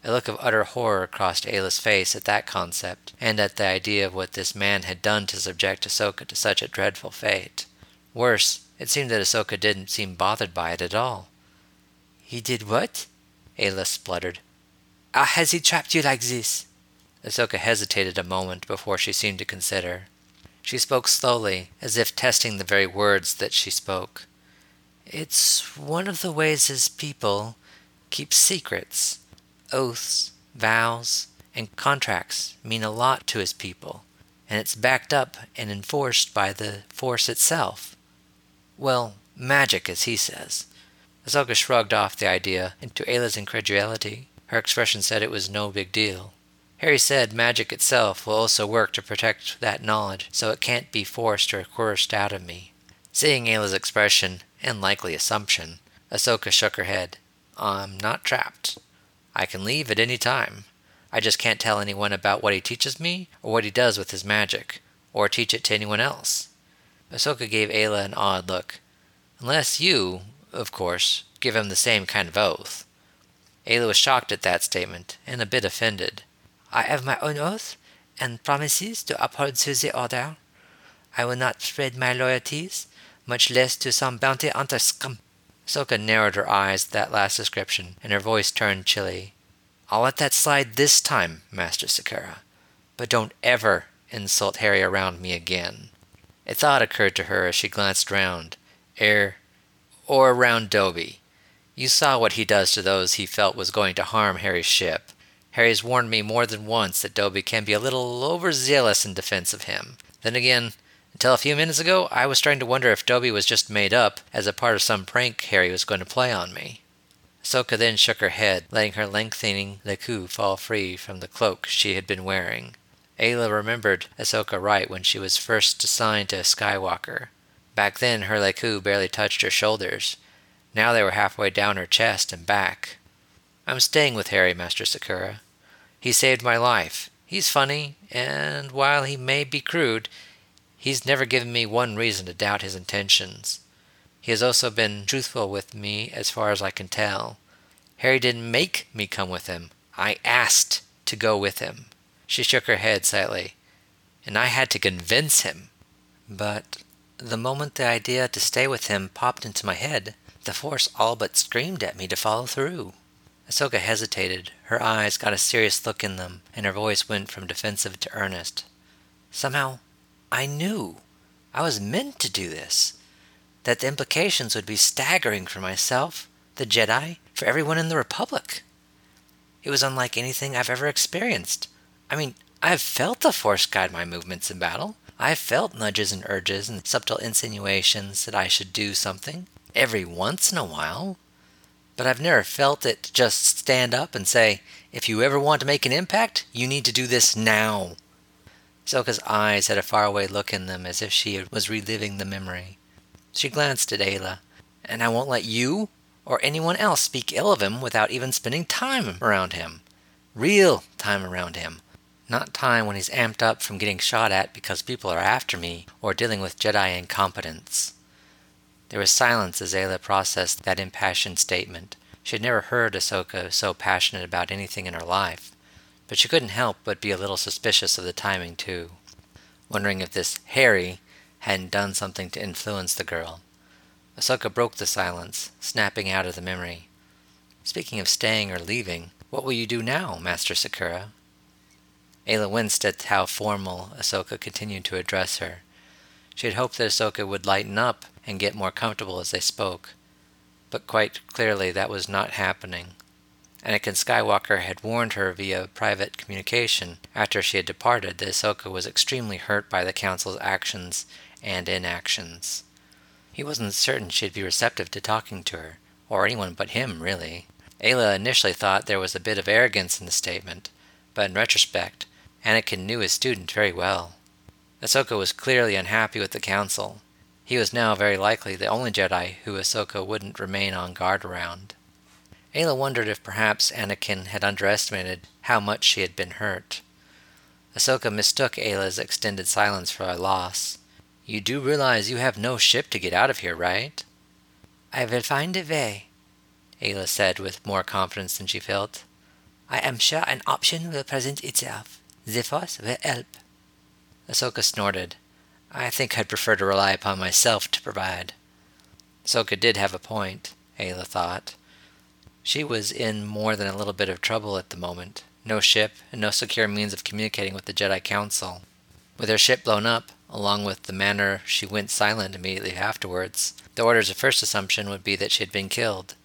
A look of utter horror crossed Aayla's face at that concept, and at the idea of what this man had done to subject Ahsoka to such a dreadful fate. Worse, it seemed that Ahsoka didn't seem bothered by it at all. He did what? Aayla spluttered. How has he trapped you like this? Ahsoka hesitated a moment before she seemed to consider. She spoke slowly, as if testing the very words that she spoke. It's one of the ways his people keep secrets oaths, vows, and contracts mean a lot to his people, and it's backed up and enforced by the Force itself. Well, magic, as he says. Ahsoka shrugged off the idea, and to Aayla's incredulity, her expression said it was no big deal. Harry said magic itself will also work to protect that knowledge, so it can't be forced or coerced out of me. Seeing Aayla's expression, and likely assumption, Ahsoka shook her head. I'm not trapped. I can leave at any time. I just can't tell anyone about what he teaches me or what he does with his magic, or teach it to anyone else. Ahsoka gave Aayla an odd look. Unless you, of course, give him the same kind of oath. Aayla was shocked at that statement and a bit offended. I have my own oath and promises to uphold to the order. I will not spread my loyalties, much less to some bounty hunter scum. Ahsoka narrowed her eyes at that last description, and her voice turned chilly. I'll let that slide this time, Master Secura, but don't ever insult Harry around me again. A thought occurred to her as she glanced round, ere, or around Dobby. You saw what he does to those he felt was going to harm Harry's ship. Harry's warned me more than once that Dobby can be a little overzealous in defense of him. Then again, until a few minutes ago, I was starting to wonder if Dobby was just made up as a part of some prank Harry was going to play on me. Ahsoka then shook her head, letting her lengthening lekku fall free from the cloak she had been wearing. Aayla remembered Ahsoka right when she was first assigned to Skywalker. Back then, her lekku barely touched her shoulders. Now they were halfway down her chest and back. I'm staying with Harry, Master Secura. He saved my life. He's funny, and while he may be crude, he's never given me one reason to doubt his intentions. He has also been truthful with me as far as I can tell. Harry didn't make me come with him. I asked to go with him. She shook her head slightly. And I had to convince him. But the moment the idea to stay with him popped into my head, the force all but screamed at me to follow through. Ahsoka hesitated. Her eyes got a serious look in them, and her voice went from defensive to earnest. Somehow, I knew I was meant to do this, that the implications would be staggering for myself, the Jedi, for everyone in the Republic. It was unlike anything I've ever experienced. I mean, I've felt the Force guide my movements in battle. I've felt nudges and urges and subtle insinuations that I should do something every once in a while. But I've never felt it just stand up and say, if you ever want to make an impact, you need to do this now. Ahsoka's eyes had a faraway look in them as if she was reliving the memory. She glanced at Aayla. And I won't let you or anyone else speak ill of him without even spending time around him. Real time around him. Not time when he's amped up from getting shot at because people are after me or dealing with Jedi incompetence. There was silence as Aayla processed that impassioned statement. She had never heard Ahsoka so passionate about anything in her life, but she couldn't help but be a little suspicious of the timing, too, wondering if this Harry hadn't done something to influence the girl. Ahsoka broke the silence, snapping out of the memory. Speaking of staying or leaving, what will you do now, Master Secura? Aayla winced at how formal Ahsoka continued to address her. She had hoped that Ahsoka would lighten up and get more comfortable as they spoke. But quite clearly that was not happening. Anakin Skywalker had warned her via private communication after she had departed that Ahsoka was extremely hurt by the Council's actions and inactions. He wasn't certain she'd be receptive to talking to her, or anyone but him, really. Aayla initially thought there was a bit of arrogance in the statement, but in retrospect, Anakin knew his student very well. Ahsoka was clearly unhappy with the Council, he was now very likely the only Jedi who Ahsoka wouldn't remain on guard around. Aayla wondered if perhaps Anakin had underestimated how much she had been hurt. Ahsoka mistook Aayla's extended silence for a loss. You do realize you have no ship to get out of here, right? I will find a way, Aayla said with more confidence than she felt. I am sure an option will present itself. The Force will help. Ahsoka snorted. I think I'd prefer to rely upon myself to provide. Ahsoka did have a point, Aayla thought. She was in more than a little bit of trouble at the moment. No ship, and no secure means of communicating with the Jedi Council. With her ship blown up, along with the manner she went silent immediately afterwards, the Order's first assumption would be that she had been killed.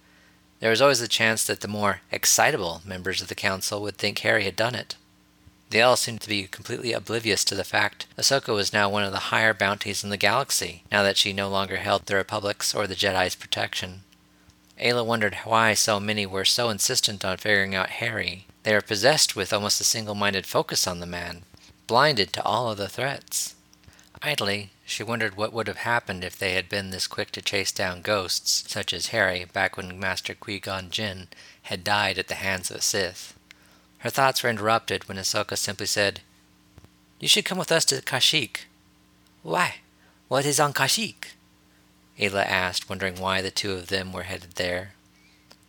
There was always the chance that the more excitable members of the Council would think Harry had done it. They all seemed to be completely oblivious to the fact Ahsoka was now one of the higher bounties in the galaxy, now that she no longer held the Republic's or the Jedi's protection. Aayla wondered why so many were so insistent on figuring out Harry. They were possessed with almost a single minded focus on the man, blinded to all other threats. Idly, she wondered what would have happened if they had been this quick to chase down ghosts, such as Harry back when Master Qui Gon Jinn had died at the hands of a Sith. Her thoughts were interrupted when Ahsoka simply said, You should come with us to Kashyyyk. Why? What is on Kashyyyk? Aayla asked, wondering why the two of them were headed there.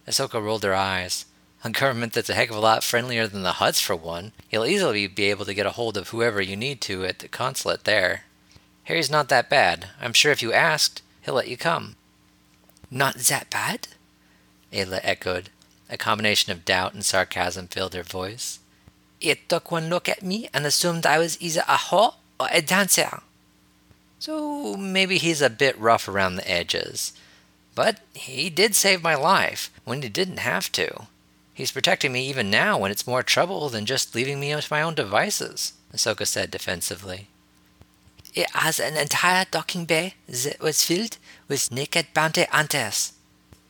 Ahsoka rolled her eyes. A government that's a heck of a lot friendlier than the Hutts, for one. You'll easily be able to get a hold of whoever you need to at the consulate there. Harry's not that bad. I'm sure if you asked, he'll let you come. Not that bad? Aayla echoed, a combination of doubt and sarcasm filled her voice. It took one look at me and assumed I was either a whore or a dancer. So maybe he's a bit rough around the edges. But he did save my life when he didn't have to. He's protecting me even now when it's more trouble than just leaving me to my own devices, Ahsoka said defensively. It has an entire docking bay that was filled with naked bounty hunters,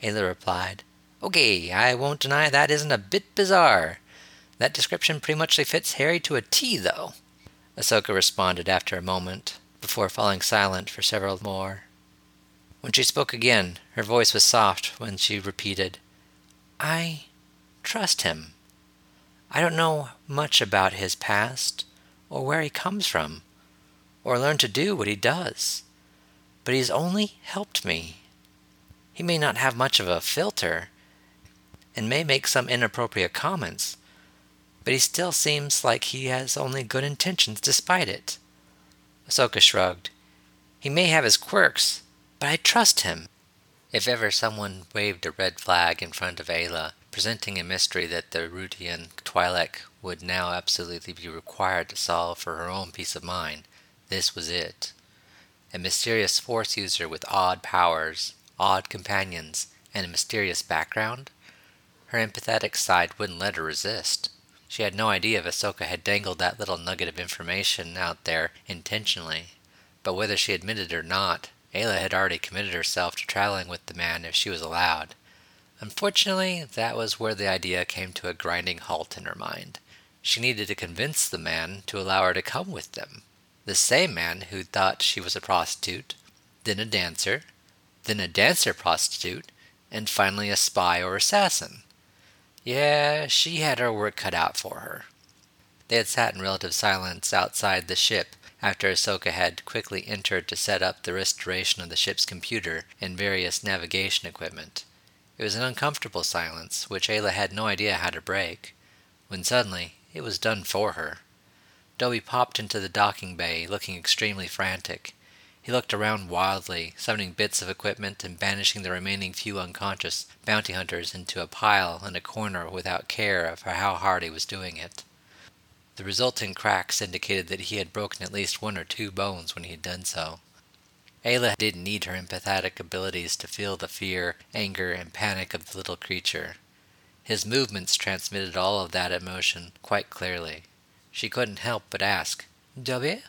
Aayla replied. Okay, I won't deny that isn't a bit bizarre. That description pretty much fits Harry to a T, though. Ahsoka responded after a moment, before falling silent for several more. When she spoke again, her voice was soft when she repeated, I trust him. I don't know much about his past, or where he comes from, or learn to do what he does, but he's only helped me. He may not have much of a filter, and may make some inappropriate comments, but he still seems like he has only good intentions despite it. Ahsoka shrugged. He may have his quirks, but I trust him. If ever someone waved a red flag in front of Aayla, presenting a mystery that the Rutian Twi'lek would now absolutely be required to solve for her own peace of mind, this was it. A mysterious force user with odd powers, odd companions, and a mysterious background? Her empathetic side wouldn't let her resist. She had no idea if Ahsoka had dangled that little nugget of information out there intentionally. But whether she admitted it or not, Aayla had already committed herself to traveling with the man if she was allowed. Unfortunately, that was where the idea came to a grinding halt in her mind. She needed to convince the man to allow her to come with them. The same man who thought she was a prostitute, then a dancer, then a dancer prostitute, and finally a spy or assassin. Yeah, she had her work cut out for her. They had sat in relative silence outside the ship after Ahsoka had quickly entered to set up the restoration of the ship's computer and various navigation equipment. It was an uncomfortable silence, which Aayla had no idea how to break, when suddenly it was done for her. Dobby popped into the docking bay, looking extremely frantic. He looked around wildly, summoning bits of equipment and banishing the remaining few unconscious bounty hunters into a pile in a corner without care for how hard he was doing it. The resulting cracks indicated that he had broken at least one or two bones when he had done so. Aayla didn't need her empathetic abilities to feel the fear, anger, and panic of the little creature. His movements transmitted all of that emotion quite clearly. She couldn't help but ask, Dobby?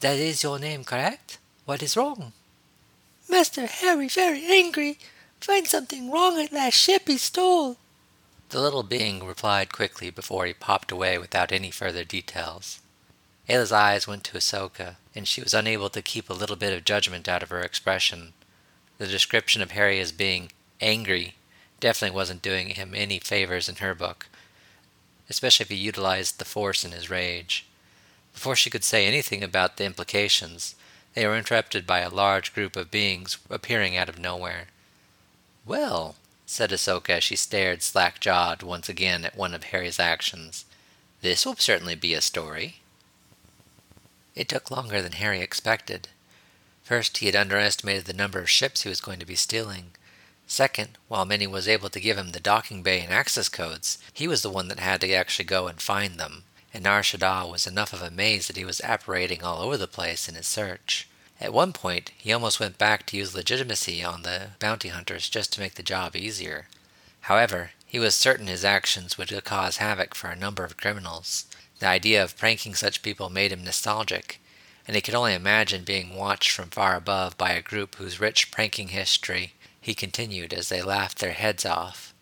That is your name, correct? What is wrong? Master Harry very angry. Find something wrong at last ship he stole. The little being replied quickly before he popped away without any further details. Aayla's eyes went to Ahsoka, and she was unable to keep a little bit of judgment out of her expression. The description of Harry as being angry definitely wasn't doing him any favors in her book, especially if he utilized the force in his rage. Before she could say anything about the implications, they were interrupted by a large group of beings appearing out of nowhere. Well, said Ahsoka as she stared slack jawed once again at one of Harry's actions, this will certainly be a story. It took longer than Harry expected. First, he had underestimated the number of ships he was going to be stealing. Second, while Minnie was able to give him the docking bay and access codes, he was the one that had to actually go and find them, and Nar was enough of a maze that he was apparating all over the place in his search. At one point, he almost went back to use Legilimency on the bounty hunters just to make the job easier. However, he was certain his actions would cause havoc for a number of criminals. The idea of pranking such people made him nostalgic, and he could only imagine being watched from far above by a group whose rich pranking history he continued as they laughed their heads off.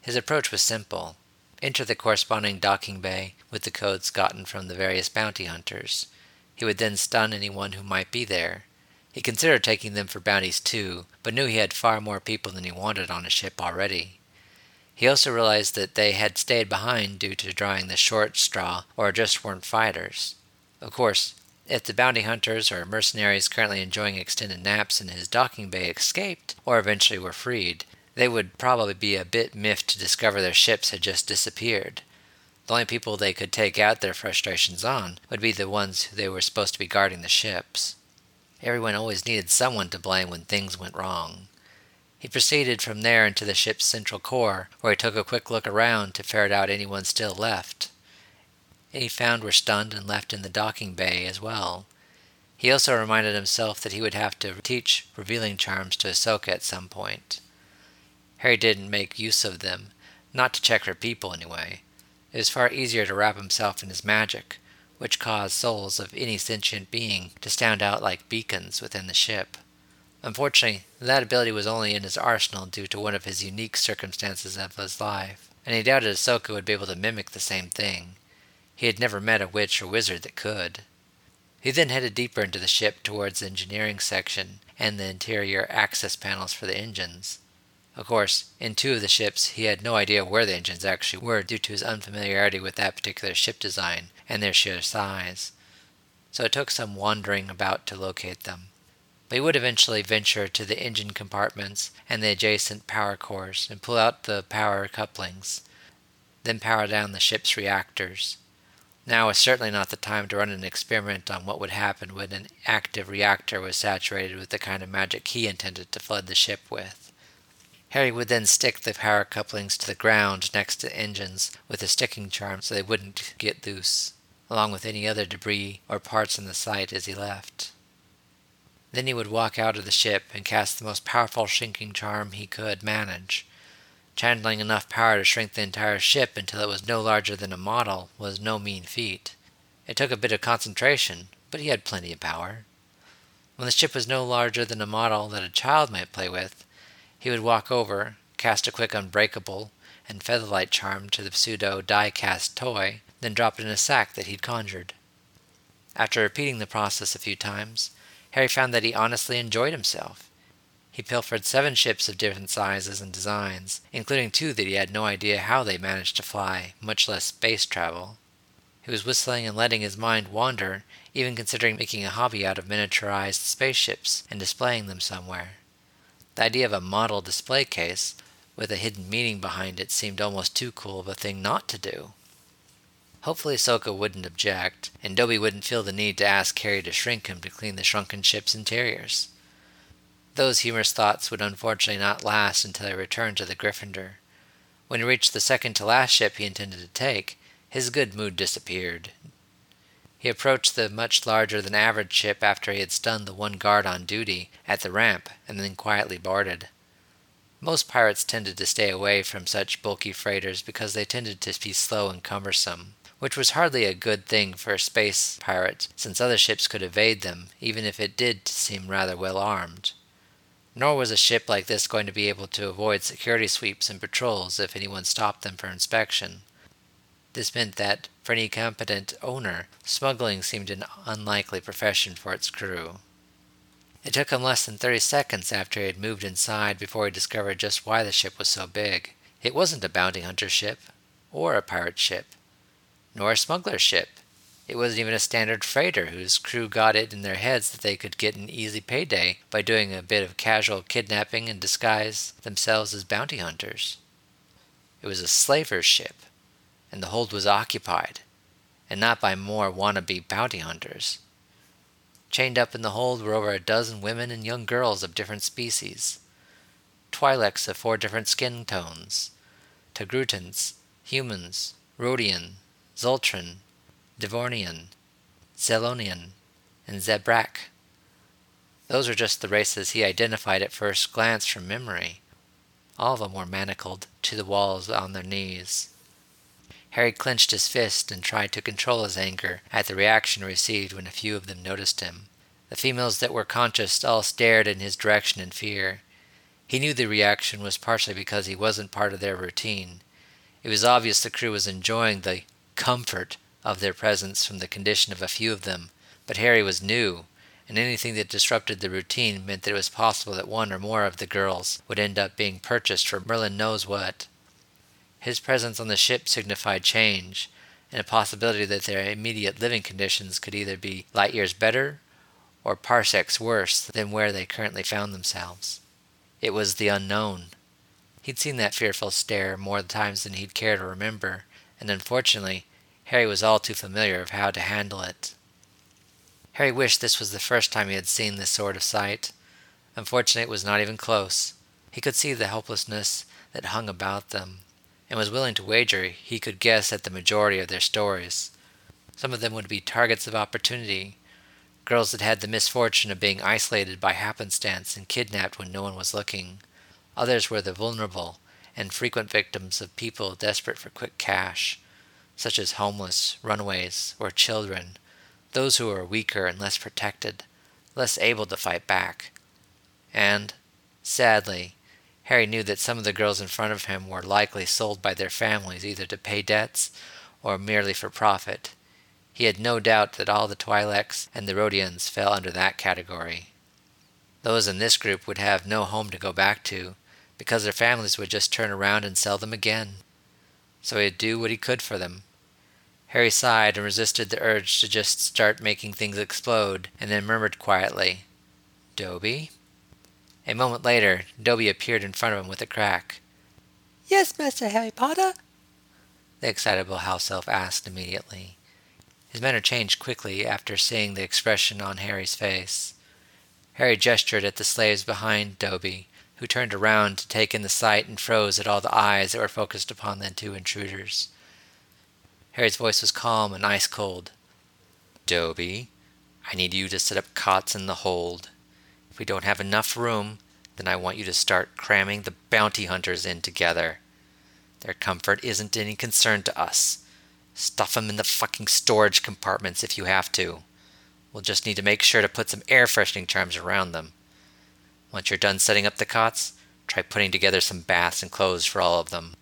His approach was simple enter the corresponding docking bay with the codes gotten from the various bounty hunters. He would then stun anyone who might be there. He considered taking them for bounties too, but knew he had far more people than he wanted on his ship already. He also realized that they had stayed behind due to drawing the short straw or just weren't fighters. Of course, if the bounty hunters or mercenaries currently enjoying extended naps in his docking bay escaped, or eventually were freed, they would probably be a bit miffed to discover their ships had just disappeared. The only people they could take out their frustrations on would be the ones who they were supposed to be guarding the ships. Everyone always needed someone to blame when things went wrong. He proceeded from there into the ship's central core, where he took a quick look around to ferret out anyone still left. Any found were stunned and left in the docking bay as well. He also reminded himself that he would have to teach revealing charms to Ahsoka at some point. Harry didn't make use of them, not to check her people anyway. It was far easier to wrap himself in his magic, which caused souls of any sentient being to stand out like beacons within the ship. Unfortunately, that ability was only in his arsenal due to one of his unique circumstances of his life, and he doubted Ahsoka would be able to mimic the same thing. He had never met a witch or wizard that could. He then headed deeper into the ship towards the engineering section and the interior access panels for the engines. Of course, in two of the ships, he had no idea where the engines actually were due to his unfamiliarity with that particular ship design and their sheer size. So it took some wandering about to locate them. But he would eventually venture to the engine compartments and the adjacent power cores and pull out the power couplings, then power down the ship's reactors. Now was certainly not the time to run an experiment on what would happen when an active reactor was saturated with the kind of magic he intended to flood the ship with. Harry would then stick the power couplings to the ground next to the engines with a sticking charm so they wouldn't get loose, along with any other debris or parts in the site as he left. Then he would walk out of the ship and cast the most powerful shrinking charm he could manage. Channeling enough power to shrink the entire ship until it was no larger than a model was no mean feat. It took a bit of concentration, but he had plenty of power. When the ship was no larger than a model that a child might play with, he would walk over, cast a quick unbreakable and featherlight charm to the pseudo die cast toy, then drop it in a sack that he'd conjured. After repeating the process a few times, Harry found that he honestly enjoyed himself. He pilfered seven ships of different sizes and designs, including two that he had no idea how they managed to fly, much less space travel. He was whistling and letting his mind wander, even considering making a hobby out of miniaturized spaceships and displaying them somewhere. The idea of a model display case, with a hidden meaning behind it, seemed almost too cool of a thing not to do. Hopefully Ahsoka wouldn't object, and Dobby wouldn't feel the need to ask Harry to shrink him to clean the shrunken ship's interiors. Those humorous thoughts would unfortunately not last until he returned to the Gryffindor. When he reached the second to last ship he intended to take, his good mood disappeared. He approached the much larger than average ship after he had stunned the one guard on duty at the ramp and then quietly boarded. Most pirates tended to stay away from such bulky freighters because they tended to be slow and cumbersome, which was hardly a good thing for a space pirate since other ships could evade them, even if it did seem rather well armed. Nor was a ship like this going to be able to avoid security sweeps and patrols if anyone stopped them for inspection. This meant that, for any competent owner, smuggling seemed an unlikely profession for its crew. It took him less than 30 seconds after he had moved inside before he discovered just why the ship was so big. It wasn't a bounty hunter ship, or a pirate ship, nor a smuggler ship. It wasn't even a standard freighter whose crew got it in their heads that they could get an easy payday by doing a bit of casual kidnapping and disguise themselves as bounty hunters. It was a slaver's ship, and the hold was occupied, and not by more wannabe bounty hunters. Chained up in the hold were over a dozen women and young girls of different species. Twi'leks of four different skin tones Togrutans, humans, Rodian, Sullustan, Devaronian, Zelonian, and Zabrak. Those were just the races he identified at first glance from memory. All of them were manacled to the walls on their knees. Harry clenched his fist and tried to control his anger at the reaction received when a few of them noticed him. The females that were conscious all stared in his direction in fear. He knew the reaction was partially because he wasn't part of their routine. It was obvious the crew was enjoying the comfort of their presence from the condition of a few of them, but Harry was new, and anything that disrupted the routine meant that it was possible that one or more of the girls would end up being purchased for Merlin knows what. His presence on the ship signified change, and a possibility that their immediate living conditions could either be light years better or parsecs worse than where they currently found themselves. It was the unknown. He'd seen that fearful stare more times than he'd care to remember, and unfortunately, Harry was all too familiar of how to handle it. Harry wished this was the first time he had seen this sort of sight. Unfortunately, it was not even close. He could see the helplessness that hung about them, and was willing to wager he could guess at the majority of their stories. Some of them would be targets of opportunity, girls that had the misfortune of being isolated by happenstance and kidnapped when no one was looking. Others were the vulnerable and frequent victims of people desperate for quick cash, such as homeless, runaways, or children, those who were weaker and less protected, less able to fight back. And, sadly, Harry knew that some of the girls in front of him were likely sold by their families either to pay debts or merely for profit. He had no doubt that all the Twi'leks and the Rodians fell under that category. Those in this group would have no home to go back to, because their families would just turn around and sell them again. So he'd do what he could for them. Harry sighed and resisted the urge to just start making things explode, and then murmured quietly, Dobby? A moment later, Dobby appeared in front of him with a crack. Yes, Master Harry Potter? The excitable house elf asked immediately. His manner changed quickly after seeing the expression on Harry's face. Harry gestured at the slaves behind Dobby, who turned around to take in the sight and froze at all the eyes that were focused upon the two intruders. Harry's voice was calm and ice cold. Dobby, I need you to set up cots in the hold. If we don't have enough room, then I want you to start cramming the bounty hunters in together. Their comfort isn't any concern to us. Stuff them in the fucking storage compartments if you have to. We'll just need to make sure to put some air freshening charms around them. Once you're done setting up the cots, Try putting together some baths and clothes for all of them.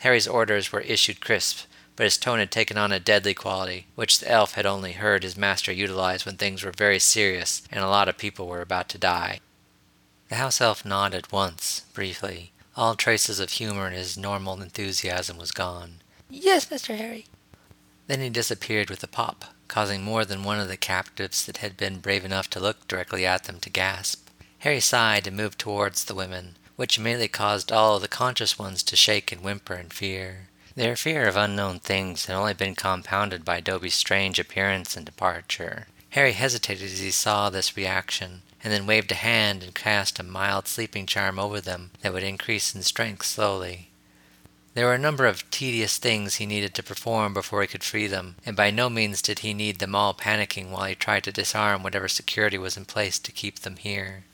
Harry's orders were issued crisp, but his tone had taken on a deadly quality, which the elf had only heard his master utilize when things were very serious and a lot of people were about to die. The house elf nodded once, briefly. All traces of humor in his normal enthusiasm was gone. Yes, Mr. Harry. Then he disappeared with a pop, causing more than one of the captives that had been brave enough to look directly at them to gasp. Harry sighed and moved towards the women, which immediately caused all the conscious ones to shake and whimper in fear. Their fear of unknown things had only been compounded by Dobby's strange appearance and departure. Harry hesitated as he saw this reaction, and then waved a hand and cast a mild sleeping charm over them that would increase in strength slowly. There were a number of tedious things he needed to perform before he could free them, and by no means did he need them all panicking while he tried to disarm whatever security was in place to keep them here.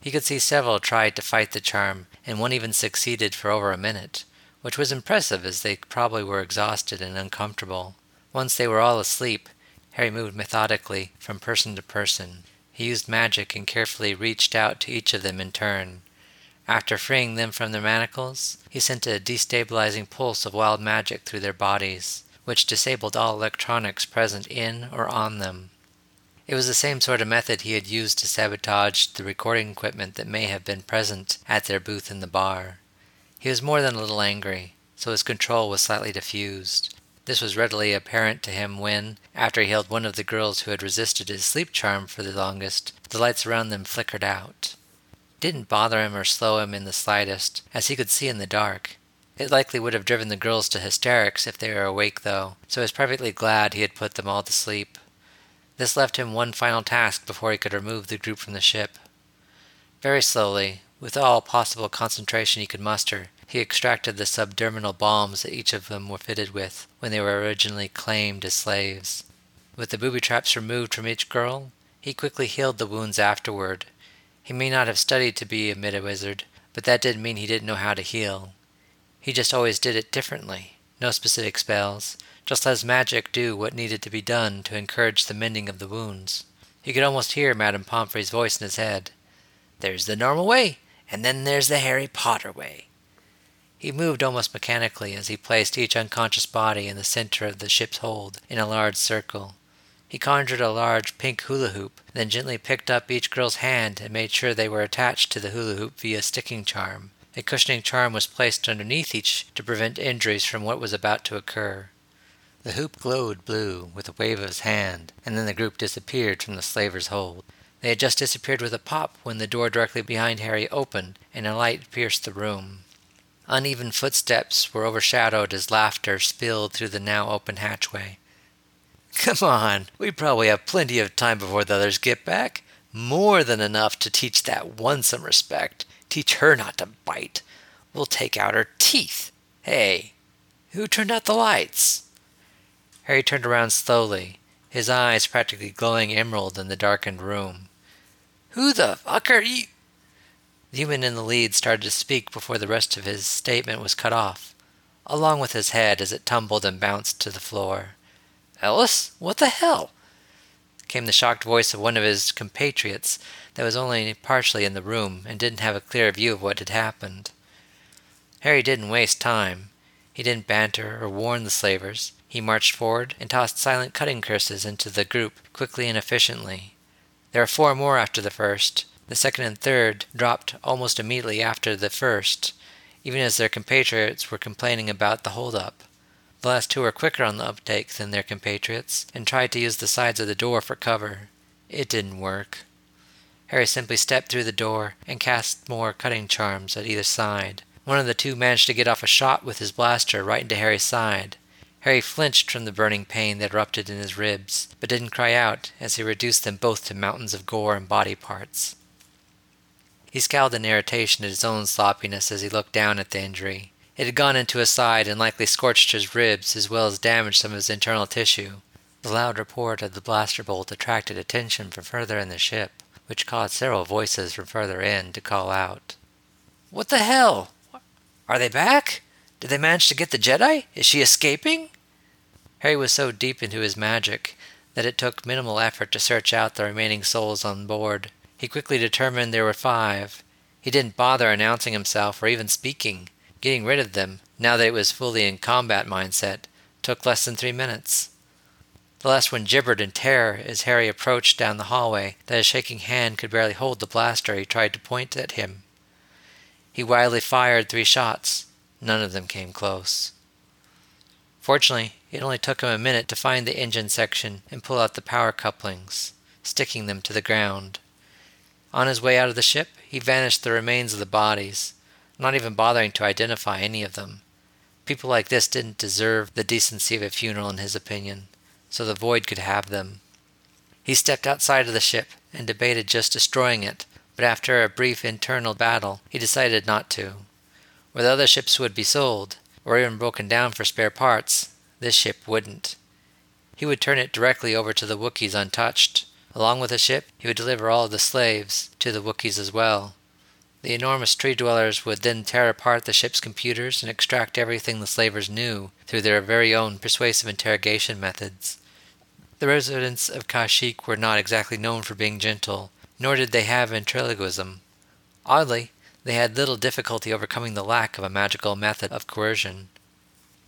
He could see several tried to fight the charm, and one even succeeded for over a minute which was impressive as they probably were exhausted and uncomfortable. Once they were all asleep, Harry moved methodically from person to person. He used magic and carefully reached out to each of them in turn. After freeing them from their manacles, he sent a destabilizing pulse of wild magic through their bodies, which disabled all electronics present in or on them. It was the same sort of method he had used to sabotage the recording equipment that may have been present at their booth in the bar. He was more than a little angry, so his control was slightly diffused. This was readily apparent to him when, after he held one of the girls who had resisted his sleep charm for the longest, the lights around them flickered out. It didn't bother him or slow him in the slightest, as he could see in the dark. It likely would have driven the girls to hysterics if they were awake, though, so he was perfectly glad he had put them all to sleep. This left him one final task before he could remove the group from the ship. Very slowly, with all possible concentration he could muster, he extracted the subdermal bombs that each of them were fitted with when they were originally claimed as slaves. With the booby traps removed from each girl, he quickly healed the wounds afterward. He may not have studied to be a medi-wizard, but that didn't mean he didn't know how to heal. He just always did it differently. No specific spells, just let his magic do what needed to be done to encourage the mending of the wounds. He could almost hear Madame Pomfrey's voice in his head. There's the normal way. And then there's the Harry Potter way. He moved almost mechanically as he placed each unconscious body in the center of the ship's hold in a large circle. He conjured a large pink hula hoop, then gently picked up each girl's hand and made sure they were attached to the hula hoop via sticking charm. A cushioning charm was placed underneath each to prevent injuries from what was about to occur. The hoop glowed blue with a wave of his hand, and then the group disappeared from the slaver's hold. They had just disappeared with a pop when the door directly behind Harry opened and a light pierced the room. Uneven footsteps were overshadowed as laughter spilled through the now open hatchway. Come on, we probably have plenty of time before the others get back. More than enough to teach that one some respect. Teach her not to bite. We'll take out her teeth. Hey, who turned out the lights? Harry turned around slowly, his eyes practically glowing emerald in the darkened room. Who the fuck are you? The human in the lead started to speak before the rest of his statement was cut off, along with his head as it tumbled and bounced to the floor. Ellis, what the hell? came the shocked voice of one of his compatriots that was only partially in the room and didn't have a clear view of what had happened. Harry didn't waste time. He didn't banter or warn the slavers. He marched forward and tossed silent cutting curses into the group quickly and efficiently. There were four more after the first. The second and third dropped almost immediately after the first, even as their compatriots were complaining about the hold-up. The last two were quicker on the uptake than their compatriots, and tried to use the sides of the door for cover. It didn't work. Harry simply stepped through the door and cast more cutting charms at either side. One of the two managed to get off a shot with his blaster right into Harry's side. Harry flinched from the burning pain that erupted in his ribs, but didn't cry out as he reduced them both to mountains of gore and body parts. He scowled in irritation at his own sloppiness as he looked down at the injury. It had gone into his side and likely scorched his ribs as well as damaged some of his internal tissue. The loud report of the blaster bolt attracted attention from further in the ship, which caused several voices from further in to call out. What the hell? Are they back? Did they manage to get the Jedi? Is she escaping? Harry was so deep into his magic that it took minimal effort to search out the remaining souls on board. He quickly determined there were five. He didn't bother announcing himself or even speaking. Getting rid of them, now that it was fully in combat mindset, took less than three minutes. The last one gibbered in terror as Harry approached down the hallway that his shaking hand could barely hold the blaster he tried to point at him. He wildly fired three shots. None of them came close. Fortunately, it only took him a minute to find the engine section and pull out the power couplings, sticking them to the ground. On his way out of the ship, he vanished the remains of the bodies, not even bothering to identify any of them. People like this didn't deserve the decency of a funeral, in his opinion so the void could have them. He stepped outside of the ship and debated just destroying it, but after a brief internal battle, he decided not to. Where the other ships would be sold, or even broken down for spare parts, this ship wouldn't. He would turn it directly over to the Wookiees untouched. Along with the ship, he would deliver all of the slaves to the Wookiees as well. The enormous tree dwellers would then tear apart the ship's computers and extract everything the slavers knew through their very own persuasive interrogation methods. The residents of Kashyyyk were not exactly known for being gentle, nor did they have ventriloquism. Oddly, they had little difficulty overcoming the lack of a magical method of coercion.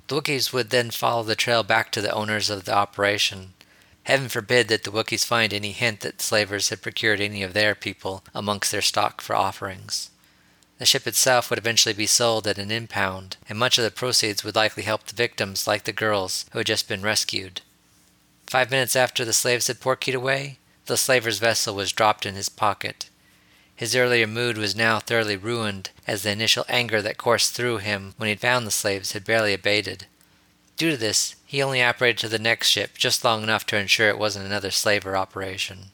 The Wookiees would then follow the trail back to the owners of the operation. Heaven forbid that the Wookiees find any hint that slavers had procured any of their people amongst their stock for offerings. The ship itself would eventually be sold at an impound, and much of the proceeds would likely help the victims like the girls who had just been rescued. Five minutes after the slaves had portkeyed away, the slaver's vessel was dropped in his pocket. His earlier mood was now thoroughly ruined, as the initial anger that coursed through him when he found the slaves had barely abated. Due to this, he only operated to the next ship just long enough to ensure it wasn't another slaver operation.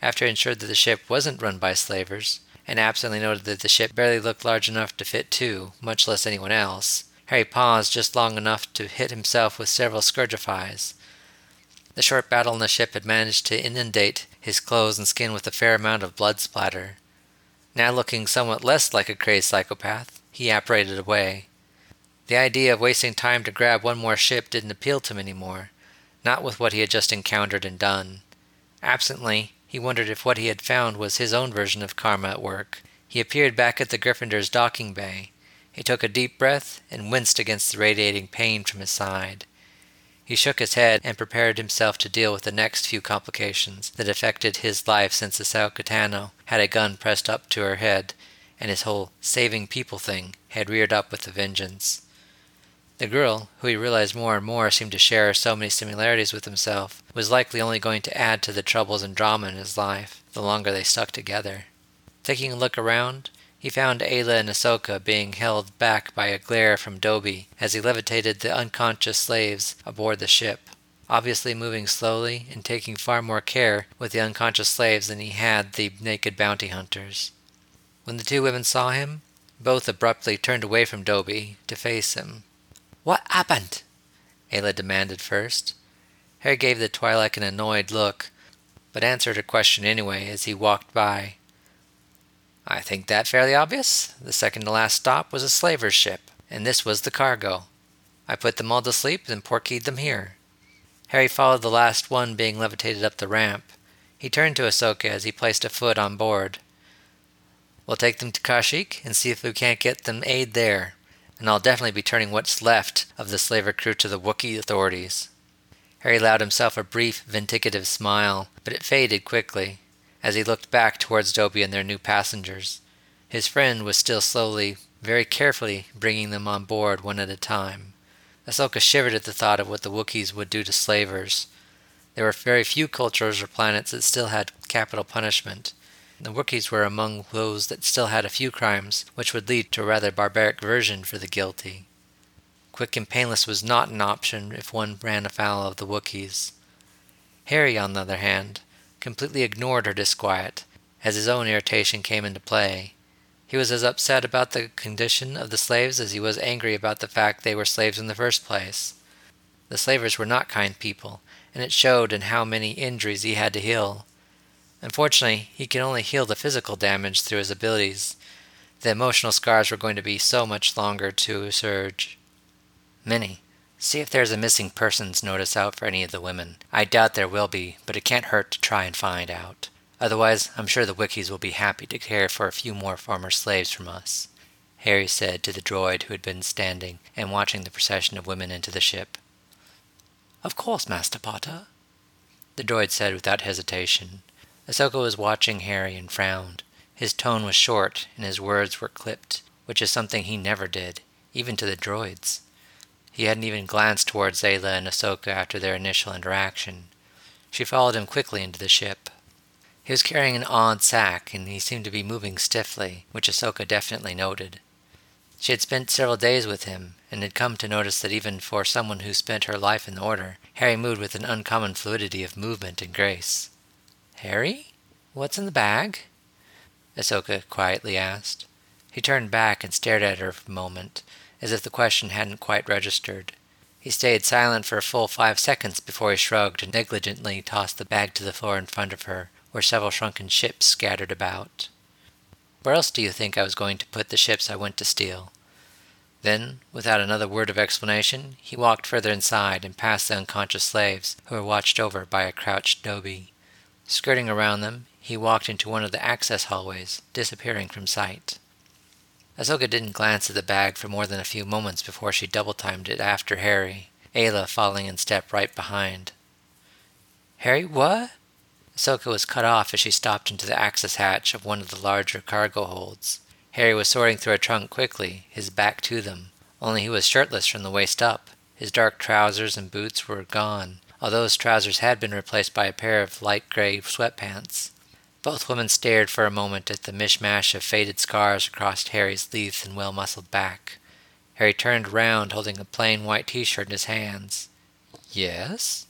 After he ensured that the ship wasn't run by slavers, and absently noted that the ship barely looked large enough to fit two, much less anyone else, Harry paused just long enough to hit himself with several scourgifies, the short battle in the ship had managed to inundate his clothes and skin with a fair amount of blood splatter. Now looking somewhat less like a crazed psychopath, he apparated away. The idea of wasting time to grab one more ship didn't appeal to him any more, not with what he had just encountered and done. Absently, he wondered if what he had found was his own version of karma at work. He appeared back at the Gryffindor's docking bay. He took a deep breath and winced against the radiating pain from his side. He shook his head and prepared himself to deal with the next few complications that affected his life since Ahsoka Tano had a gun pressed up to her head and his whole saving people thing had reared up with a vengeance. The girl, who he realized more and more seemed to share so many similarities with himself, was likely only going to add to the troubles and drama in his life the longer they stuck together. Taking a look around, he found Aayla and Ahsoka being held back by a glare from Dobby as he levitated the unconscious slaves aboard the ship, obviously moving slowly and taking far more care with the unconscious slaves than he had the naked bounty hunters. When the two women saw him, both abruptly turned away from Dobby to face him. What happened? Aayla demanded first. Harry gave the Twi'lek an annoyed look, but answered her question anyway as he walked by. I think that fairly obvious. The second to last stop was a slaver's ship, and this was the cargo. I put them all to sleep, then portkeyed them here. Harry followed the last one being levitated up the ramp. He turned to Ahsoka as he placed a foot on board. We'll take them to Kashyyyk and see if we can't get them aid there, and I'll definitely be turning what's left of the slaver crew to the Wookiee authorities. Harry allowed himself a brief, vindictive smile, but it faded quickly as he looked back towards Dobby and their new passengers. His friend was still slowly, very carefully, bringing them on board one at a time. Ahsoka shivered at the thought of what the Wookiees would do to slavers. There were very few cultures or planets that still had capital punishment. The Wookiees were among those that still had a few crimes which would lead to a rather barbaric version for the guilty. Quick and painless was not an option if one ran afoul of the Wookiees. Harry, on the other hand, completely ignored her disquiet, as his own irritation came into play. He was as upset about the condition of the slaves as he was angry about the fact they were slaves in the first place. The slavers were not kind people, and it showed in how many injuries he had to heal. Unfortunately, he could only heal the physical damage through his abilities. The emotional scars were going to be so much longer to surge. Minnie, See if there's a missing persons notice out for any of the women. I doubt there will be, but it can't hurt to try and find out. Otherwise, I'm sure the Wookiees will be happy to care for a few more former slaves from us, Harry said to the droid who had been standing and watching the procession of women into the ship. Of course, Master Potter, the droid said without hesitation. Ahsoka was watching Harry and frowned. His tone was short and his words were clipped, which is something he never did, even to the droids. He hadn't even glanced towards Aayla and Ahsoka after their initial interaction. She followed him quickly into the ship. He was carrying an odd sack, and he seemed to be moving stiffly, which Ahsoka definitely noted. She had spent several days with him, and had come to notice that even for someone who spent her life in the Order, Harry moved with an uncommon fluidity of movement and grace. Harry? What's in the bag? Ahsoka quietly asked. He turned back and stared at her for a moment, as if the question hadn't quite registered. He stayed silent for a full five seconds before he shrugged and negligently tossed the bag to the floor in front of her, where several shrunken ships scattered about. Where else do you think I was going to put the ships I went to steal? Then, without another word of explanation, he walked further inside and past the unconscious slaves who were watched over by a crouched Dobby. Skirting around them, he walked into one of the access hallways, disappearing from sight. Ahsoka didn't glance at the bag for more than a few moments before she double timed it after Harry, Aayla following in step right behind. Harry, what? Ahsoka was cut off as she stopped into the access hatch of one of the larger cargo holds. Harry was sorting through a trunk quickly, his back to them, only he was shirtless from the waist up. His dark trousers and boots were gone, although his trousers had been replaced by a pair of light gray sweatpants. Both women stared for a moment at the mishmash of faded scars across Harry's lithe and well muscled back. Harry turned round, holding a plain white t shirt in his hands. Yes?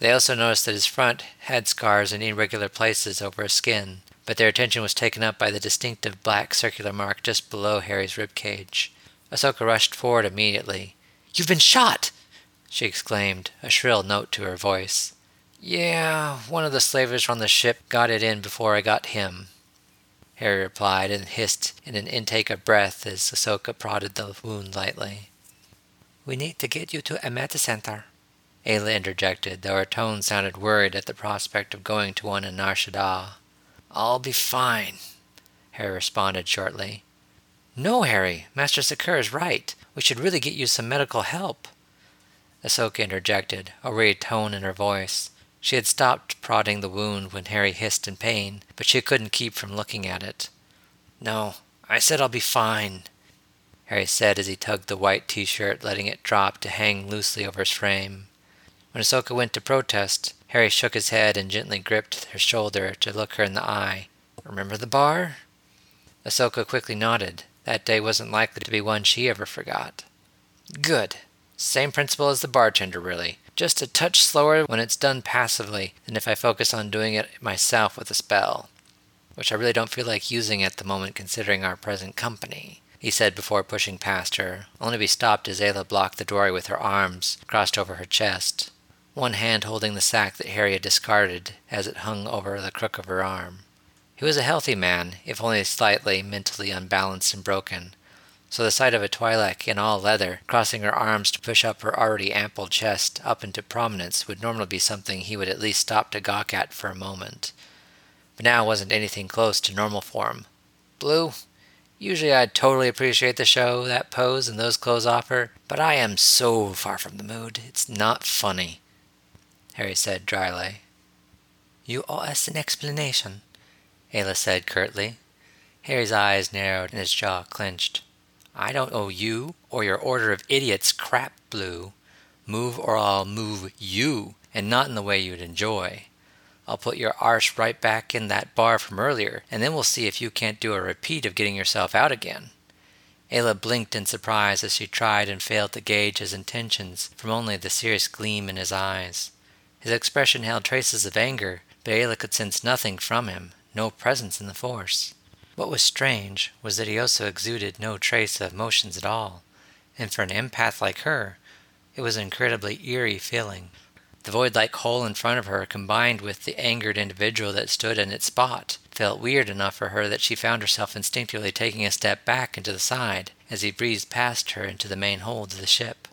They also noticed that his front had scars in irregular places over his skin, but their attention was taken up by the distinctive black circular mark just below Harry's rib cage. Ahsoka rushed forward immediately. You've been shot! she exclaimed, a shrill note to her voice. Yeah, one of the slavers on the ship got it in before I got him, Harry replied and hissed in an intake of breath as Ahsoka prodded the wound lightly. We need to get you to a med center, Aayla interjected, though her tone sounded worried at the prospect of going to one in Nar Shaddaa. I'll be fine, Harry responded shortly. No, Harry, Master Secura is right. We should really get you some medical help. Ahsoka interjected, a worried tone in her voice. She had stopped prodding the wound when Harry hissed in pain, but she couldn't keep from looking at it. No, I said I'll be fine, Harry said as he tugged the white t shirt, letting it drop to hang loosely over his frame. When Ahsoka went to protest, Harry shook his head and gently gripped her shoulder to look her in the eye. Remember the bar? Ahsoka quickly nodded. That day wasn't likely to be one she ever forgot. Good. Same principle as the bartender, really. Just a touch slower when it's done passively than if I focus on doing it myself with a spell. Which I really don't feel like using at the moment considering our present company, he said before pushing past her, only to be stopped as Aayla blocked the doorway with her arms crossed over her chest one hand holding the sack that Harry had discarded as it hung over the crook of her arm. He was a healthy man, if only slightly mentally unbalanced and broken, so the sight of a Twi'lek in all leather crossing her arms to push up her already ample chest up into prominence would normally be something he would at least stop to gawk at for a moment. But now wasn't anything close to normal form. Blue, usually I'd totally appreciate the show that pose and those clothes offer, but I am so far from the mood, it's not funny. Harry said dryly. You owe us an explanation, Aayla said curtly. Harry's eyes narrowed and his jaw clenched. I don't owe you or your order of idiots crap, Blue. Move or I'll move you, and not in the way you'd enjoy. I'll put your arse right back in that bar from earlier, and then we'll see if you can't do a repeat of getting yourself out again. Aayla blinked in surprise as she tried and failed to gauge his intentions from only the serious gleam in his eyes. His expression held traces of anger, but Aayla could sense nothing from him, no presence in the force. What was strange was that he also exuded no trace of emotions at all, and for an empath like her, it was an incredibly eerie feeling. The void like hole in front of her, combined with the angered individual that stood in its spot, felt weird enough for her that she found herself instinctively taking a step back and to the side as he breezed past her into the main hold of the ship.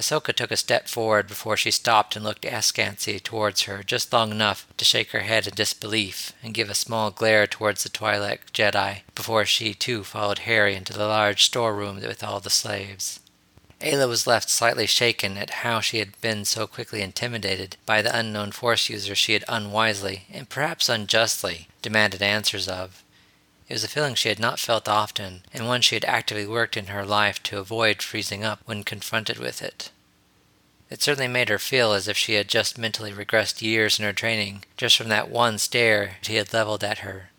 Ahsoka took a step forward before she stopped and looked askance towards her just long enough to shake her head in disbelief and give a small glare towards the Twi'lek Jedi before she too followed Harry into the large storeroom with all the slaves. Aayla was left slightly shaken at how she had been so quickly intimidated by the unknown Force user she had unwisely, and perhaps unjustly, demanded answers of. It was a feeling she had not felt often, and one she had actively worked in her life to avoid freezing up when confronted with it. It certainly made her feel as if she had just mentally regressed years in her training, just from that one stare he had leveled at her.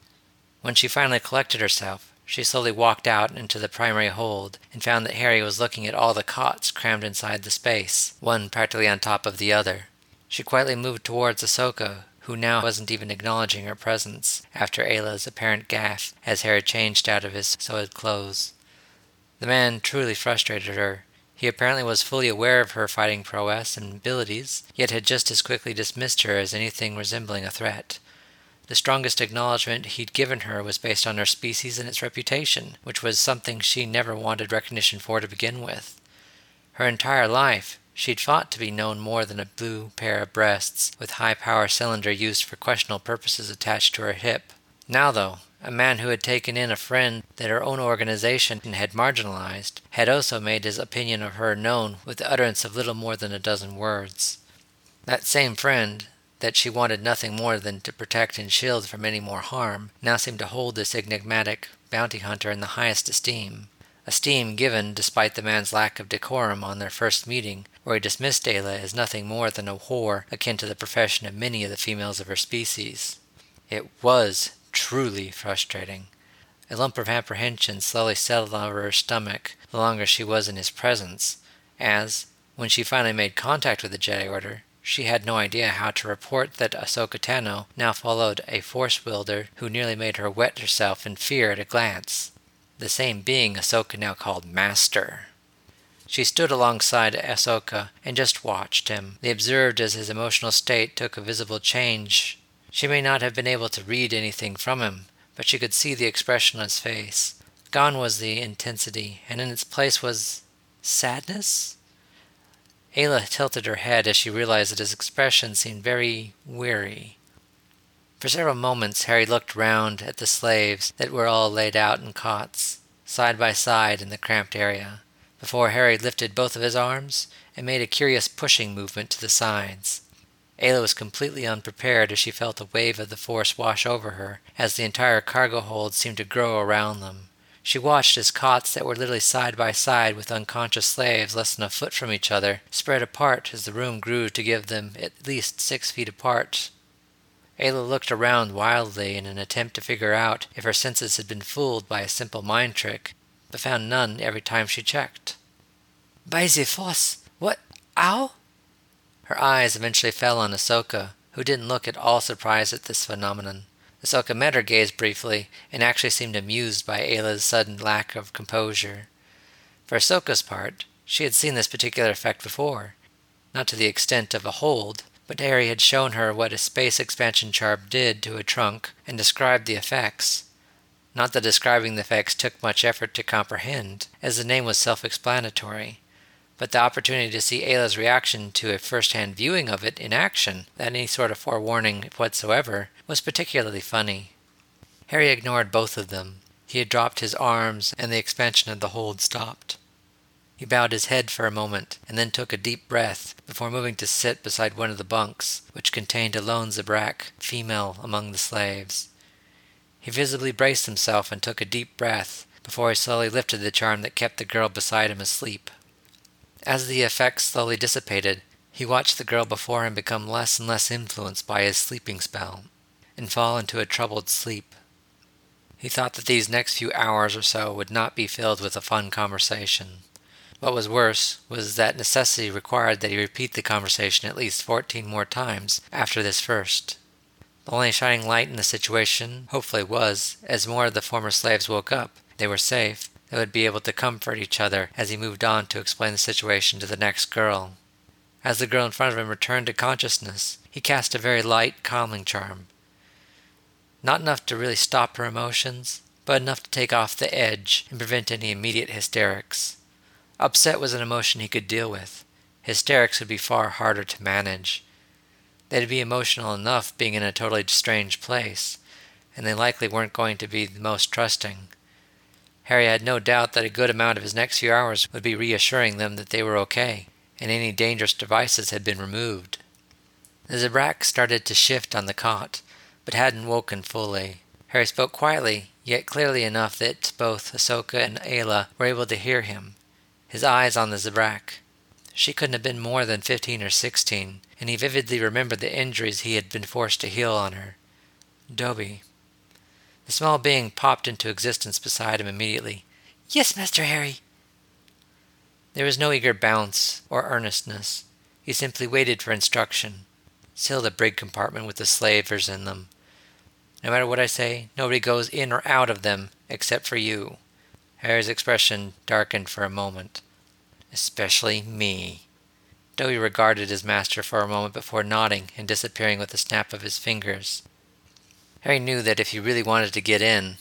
When she finally collected herself, she slowly walked out into the primary hold and found that Harry was looking at all the cots crammed inside the space, one practically on top of the other. She quietly moved towards Ahsoka, who now wasn't even acknowledging her presence after Aayla's apparent gaffe as Harry changed out of his soiled clothes. The man truly frustrated her. He apparently was fully aware of her fighting prowess and abilities, yet had just as quickly dismissed her as anything resembling a threat. The strongest acknowledgement he'd given her was based on her species and its reputation, which was something she never wanted recognition for to begin with. Her entire life, She'd fought to be known more than a blue pair of breasts with high power cylinder used for questionable purposes attached to her hip. Now, though, a man who had taken in a friend that her own organization had marginalized had also made his opinion of her known with the utterance of little more than a dozen words. That same friend, that she wanted nothing more than to protect and shield from any more harm, now seemed to hold this enigmatic bounty hunter in the highest esteem. Esteem given despite the man's lack of decorum on their first meeting where he dismissed Aayla as nothing more than a whore akin to the profession of many of the females of her species. It was truly frustrating. A lump of apprehension slowly settled over her stomach the longer she was in his presence, as, when she finally made contact with the Jedi Order, she had no idea how to report that Ahsoka Tano now followed a Force wielder who nearly made her wet herself in fear at a glance. The same being Ahsoka now called Master. She stood alongside Ahsoka and just watched him. They observed as his emotional state took a visible change. She may not have been able to read anything from him, but she could see the expression on his face. Gone was the intensity, and in its place was sadness? Aayla tilted her head as she realized that his expression seemed very weary. For several moments Harry looked round at the slaves that were all laid out in cots, side by side in the cramped area before Harry lifted both of his arms and made a curious pushing movement to the sides. Aayla was completely unprepared as she felt a wave of the force wash over her as the entire cargo hold seemed to grow around them. She watched as cots that were literally side by side with unconscious slaves less than a foot from each other spread apart as the room grew to give them at least six feet apart. Aayla looked around wildly in an attempt to figure out if her senses had been fooled by a simple mind trick, but found none every time she checked. By the force, what? Ow? Her eyes eventually fell on Ahsoka, who didn't look at all surprised at this phenomenon. Ahsoka met her gaze briefly and actually seemed amused by Aayla's sudden lack of composure. For Ahsoka's part, she had seen this particular effect before, not to the extent of a hold, but Harry had shown her what a space expansion charm did to a trunk and described the effects. Not that describing the facts took much effort to comprehend, as the name was self explanatory, but the opportunity to see Aayla's reaction to a first hand viewing of it in action, without any sort of forewarning whatsoever, was particularly funny. Harry ignored both of them. He had dropped his arms, and the expansion of the hold stopped. He bowed his head for a moment, and then took a deep breath before moving to sit beside one of the bunks, which contained a lone Zabrak, female among the slaves. He visibly braced himself and took a deep breath before he slowly lifted the charm that kept the girl beside him asleep. As the effects slowly dissipated, he watched the girl before him become less and less influenced by his sleeping spell and fall into a troubled sleep. He thought that these next few hours or so would not be filled with a fun conversation. What was worse was that necessity required that he repeat the conversation at least fourteen more times after this first. The only shining light in the situation, hopefully, was as more of the former slaves woke up, they were safe, they would be able to comfort each other as he moved on to explain the situation to the next girl. As the girl in front of him returned to consciousness, he cast a very light, calming charm. Not enough to really stop her emotions, but enough to take off the edge and prevent any immediate hysterics. Upset was an emotion he could deal with. hysterics would be far harder to manage. They'd be emotional enough being in a totally strange place, and they likely weren't going to be the most trusting. Harry had no doubt that a good amount of his next few hours would be reassuring them that they were okay, and any dangerous devices had been removed. The Zabrak started to shift on the cot, but hadn't woken fully. Harry spoke quietly, yet clearly enough that both Ahsoka and Aayla were able to hear him, his eyes on the Zabrak. She couldn't have been more than fifteen or sixteen, and he vividly remembered the injuries he had been forced to heal on her. Dobby. The small being popped into existence beside him immediately. Yes, Master Harry. There was no eager bounce or earnestness. He simply waited for instruction. Seal the brig compartment with the slavers in them. No matter what I say, nobody goes in or out of them except for you. Harry's expression darkened for a moment. Especially me. Dobby regarded his master for a moment before nodding and disappearing with a snap of his fingers. Harry knew that if he really wanted to get in,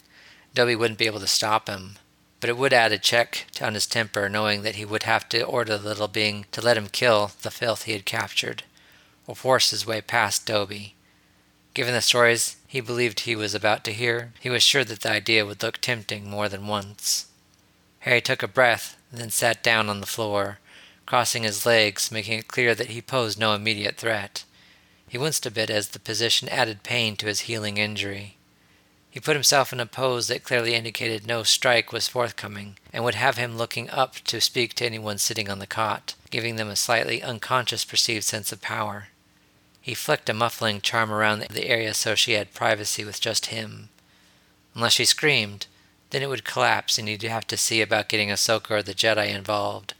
Dobby wouldn't be able to stop him, but it would add a check on his temper knowing that he would have to order the little being to let him kill the filth he had captured, or force his way past Dobby. Given the stories he believed he was about to hear, he was sure that the idea would look tempting more than once. Harry took a breath, then sat down on the floor, crossing his legs, making it clear that he posed no immediate threat. He winced a bit as the position added pain to his healing injury. He put himself in a pose that clearly indicated no strike was forthcoming, and would have him looking up to speak to anyone sitting on the cot, giving them a slightly unconscious perceived sense of power. He flicked a muffling charm around the area so she had privacy with just him. Unless she screamed, then it would collapse and you'd have to see about getting Ahsoka or the Jedi involved.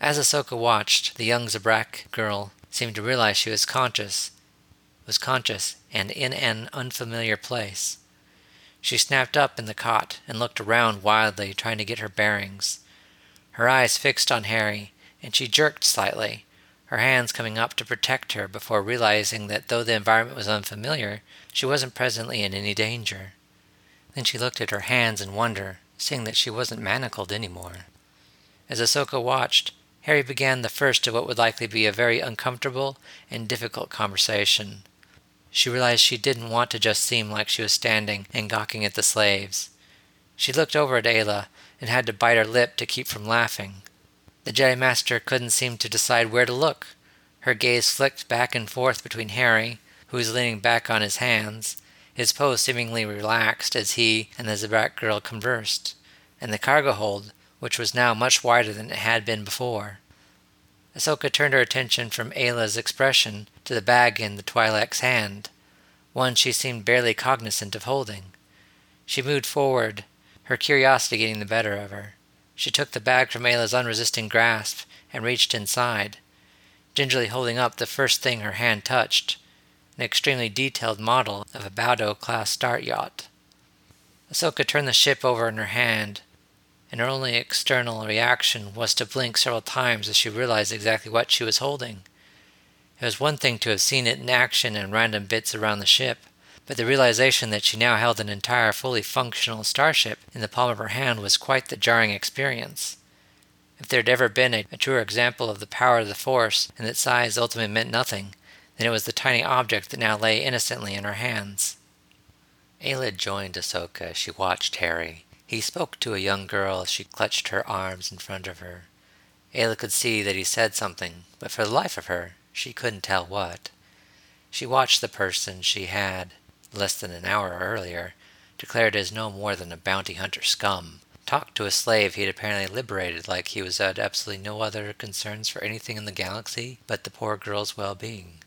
As Ahsoka watched, the young Zabrak girl seemed to realize she was conscious, was conscious and in an unfamiliar place. She snapped up in the cot and looked around wildly, trying to get her bearings. Her eyes fixed on Harry, and she jerked slightly, her hands coming up to protect her before realizing that though the environment was unfamiliar, she wasn't presently in any danger. Then she looked at her hands in wonder, seeing that she wasn't manacled anymore. As Ahsoka watched, Harry began the first of what would likely be a very uncomfortable and difficult conversation. She realized she didn't want to just seem like she was standing and gawking at the slaves. She looked over at Aayla and had to bite her lip to keep from laughing. The Jedi Master couldn't seem to decide where to look. Her gaze flicked back and forth between Harry, who was leaning back on his hands, his pose seemingly relaxed as he and the Zabrak girl conversed, and the cargo hold, which was now much wider than it had been before. Ahsoka turned her attention from Aayla's expression to the bag in the Twi'lek's hand, one she seemed barely cognizant of holding. She moved forward, her curiosity getting the better of her. She took the bag from Aayla's unresisting grasp and reached inside, gingerly holding up the first thing her hand touched an extremely detailed model of a Bowdo class start yacht. Ahsoka turned the ship over in her hand, and her only external reaction was to blink several times as she realized exactly what she was holding. It was one thing to have seen it in action in random bits around the ship, but the realization that she now held an entire fully functional starship in the palm of her hand was quite the jarring experience. If there had ever been a, a truer example of the power of the Force and that size ultimately meant nothing, then it was the tiny object that now lay innocently in her hands. Aayla joined Ahsoka as she watched Harry. He spoke to a young girl as she clutched her arms in front of her. Aayla could see that he said something, but for the life of her, she couldn't tell what. She watched the person she had, less than an hour earlier, declared as no more than a bounty hunter scum, talk to a slave he had apparently liberated like he was had absolutely no other concerns for anything in the galaxy but the poor girl's well-being. Of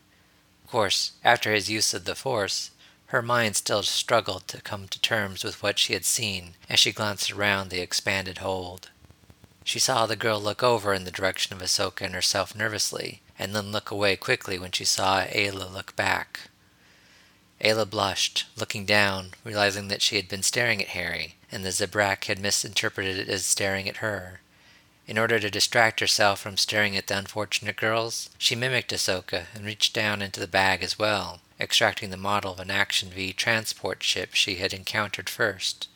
course, after his use of the Force, her mind still struggled to come to terms with what she had seen as she glanced around the expanded hold. She saw the girl look over in the direction of Ahsoka and herself nervously, and then look away quickly when she saw Aayla look back. Aayla blushed, looking down, realizing that she had been staring at Harry, and the Zabrak had misinterpreted it as staring at her. In order to distract herself from staring at the unfortunate girls, she mimicked Ahsoka and reached down into the bag as well, extracting the model of an Action V transport ship she had encountered first.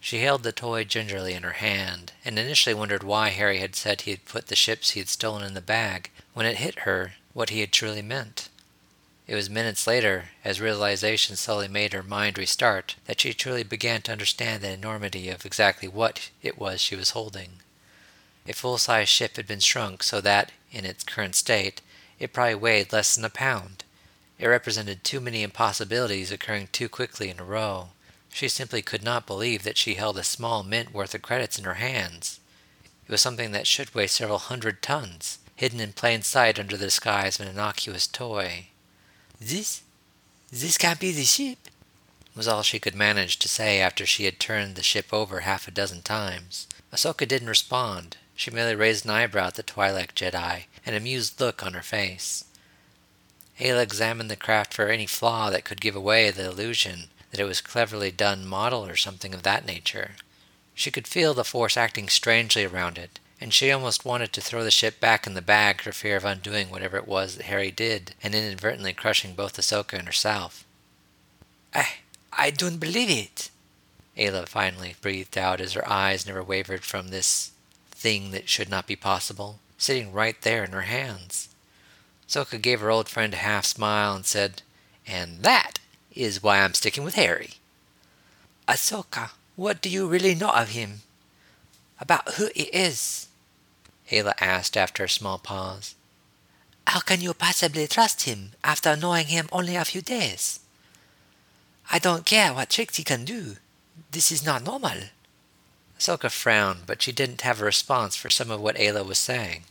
She held the toy gingerly in her hand, and initially wondered why Harry had said he had put the ships he had stolen in the bag, when it hit her what he had truly meant. It was minutes later, as realization slowly made her mind restart, that she truly began to understand the enormity of exactly what it was she was holding. A full sized ship had been shrunk so that, in its current state, it probably weighed less than a pound. It represented too many impossibilities occurring too quickly in a row. She simply could not believe that she held a small mint worth of credits in her hands. It was something that should weigh several hundred tons, hidden in plain sight under the disguise of an innocuous toy. This? This can't be the ship, was all she could manage to say after she had turned the ship over half a dozen times. Ahsoka didn't respond. She merely raised an eyebrow at the Twi'lek Jedi, an amused look on her face. Aayla examined the craft for any flaw that could give away the illusion that it was cleverly done model or something of that nature. She could feel the force acting strangely around it, and she almost wanted to throw the ship back in the bag for fear of undoing whatever it was that Harry did and inadvertently crushing both Ahsoka and herself. I, I don't believe it, Aayla finally breathed out as her eyes never wavered from this thing that should not be possible, sitting right there in her hands. Ahsoka gave her old friend a half smile and said, And that is why I'm sticking with Harry. Ahsoka, what do you really know of him? About who he is? Aayla asked after a small pause. How can you possibly trust him after knowing him only a few days? I don't care what tricks he can do. This is not normal. Ahsoka frowned, but she didn't have a response for some of what Aayla was saying.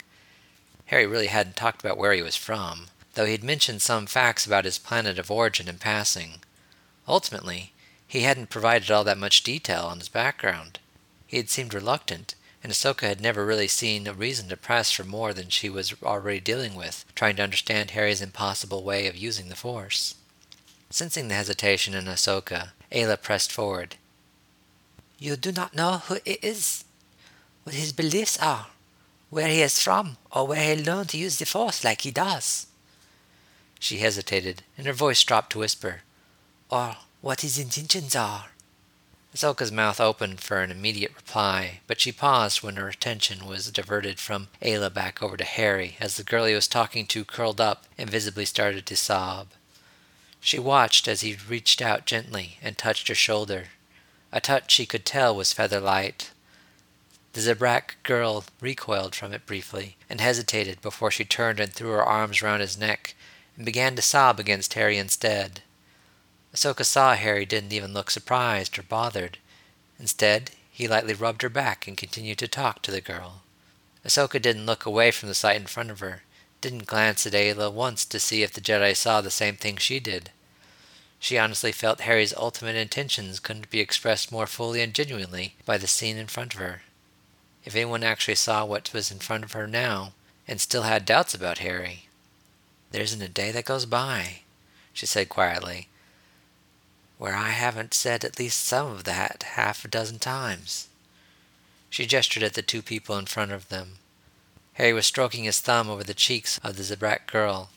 Harry really hadn't talked about where he was from, though he'd mentioned some facts about his planet of origin in passing. Ultimately, he hadn't provided all that much detail on his background. He had seemed reluctant, and Ahsoka had never really seen a reason to press for more than she was already dealing with, trying to understand Harry's impossible way of using the Force. Sensing the hesitation in Ahsoka, Aayla pressed forward. You do not know who he is, what his beliefs are, where he is from, or where he learned to use the Force like he does. She hesitated, and her voice dropped to whisper, Or what his intentions are. Ahsoka's mouth opened for an immediate reply, but she paused when her attention was diverted from Aayla back over to Harry as the girl he was talking to curled up and visibly started to sob. She watched as he reached out gently and touched her shoulder. A touch she could tell was feather light. The Zabrak girl recoiled from it briefly and hesitated before she turned and threw her arms round his neck and began to sob against Harry instead. Ahsoka saw Harry didn't even look surprised or bothered. Instead, he lightly rubbed her back and continued to talk to the girl. Ahsoka didn't look away from the sight in front of her, didn't glance at Aayla once to see if the Jedi saw the same thing she did. She honestly felt Harry's ultimate intentions couldn't be expressed more fully and genuinely by the scene in front of her. If anyone actually saw what was in front of her now, and still had doubts about Harry, there isn't a day that goes by, she said quietly, where I haven't said at least some of that half a dozen times. She gestured at the two people in front of them. Harry was stroking his thumb over the cheeks of the Zabrak girl,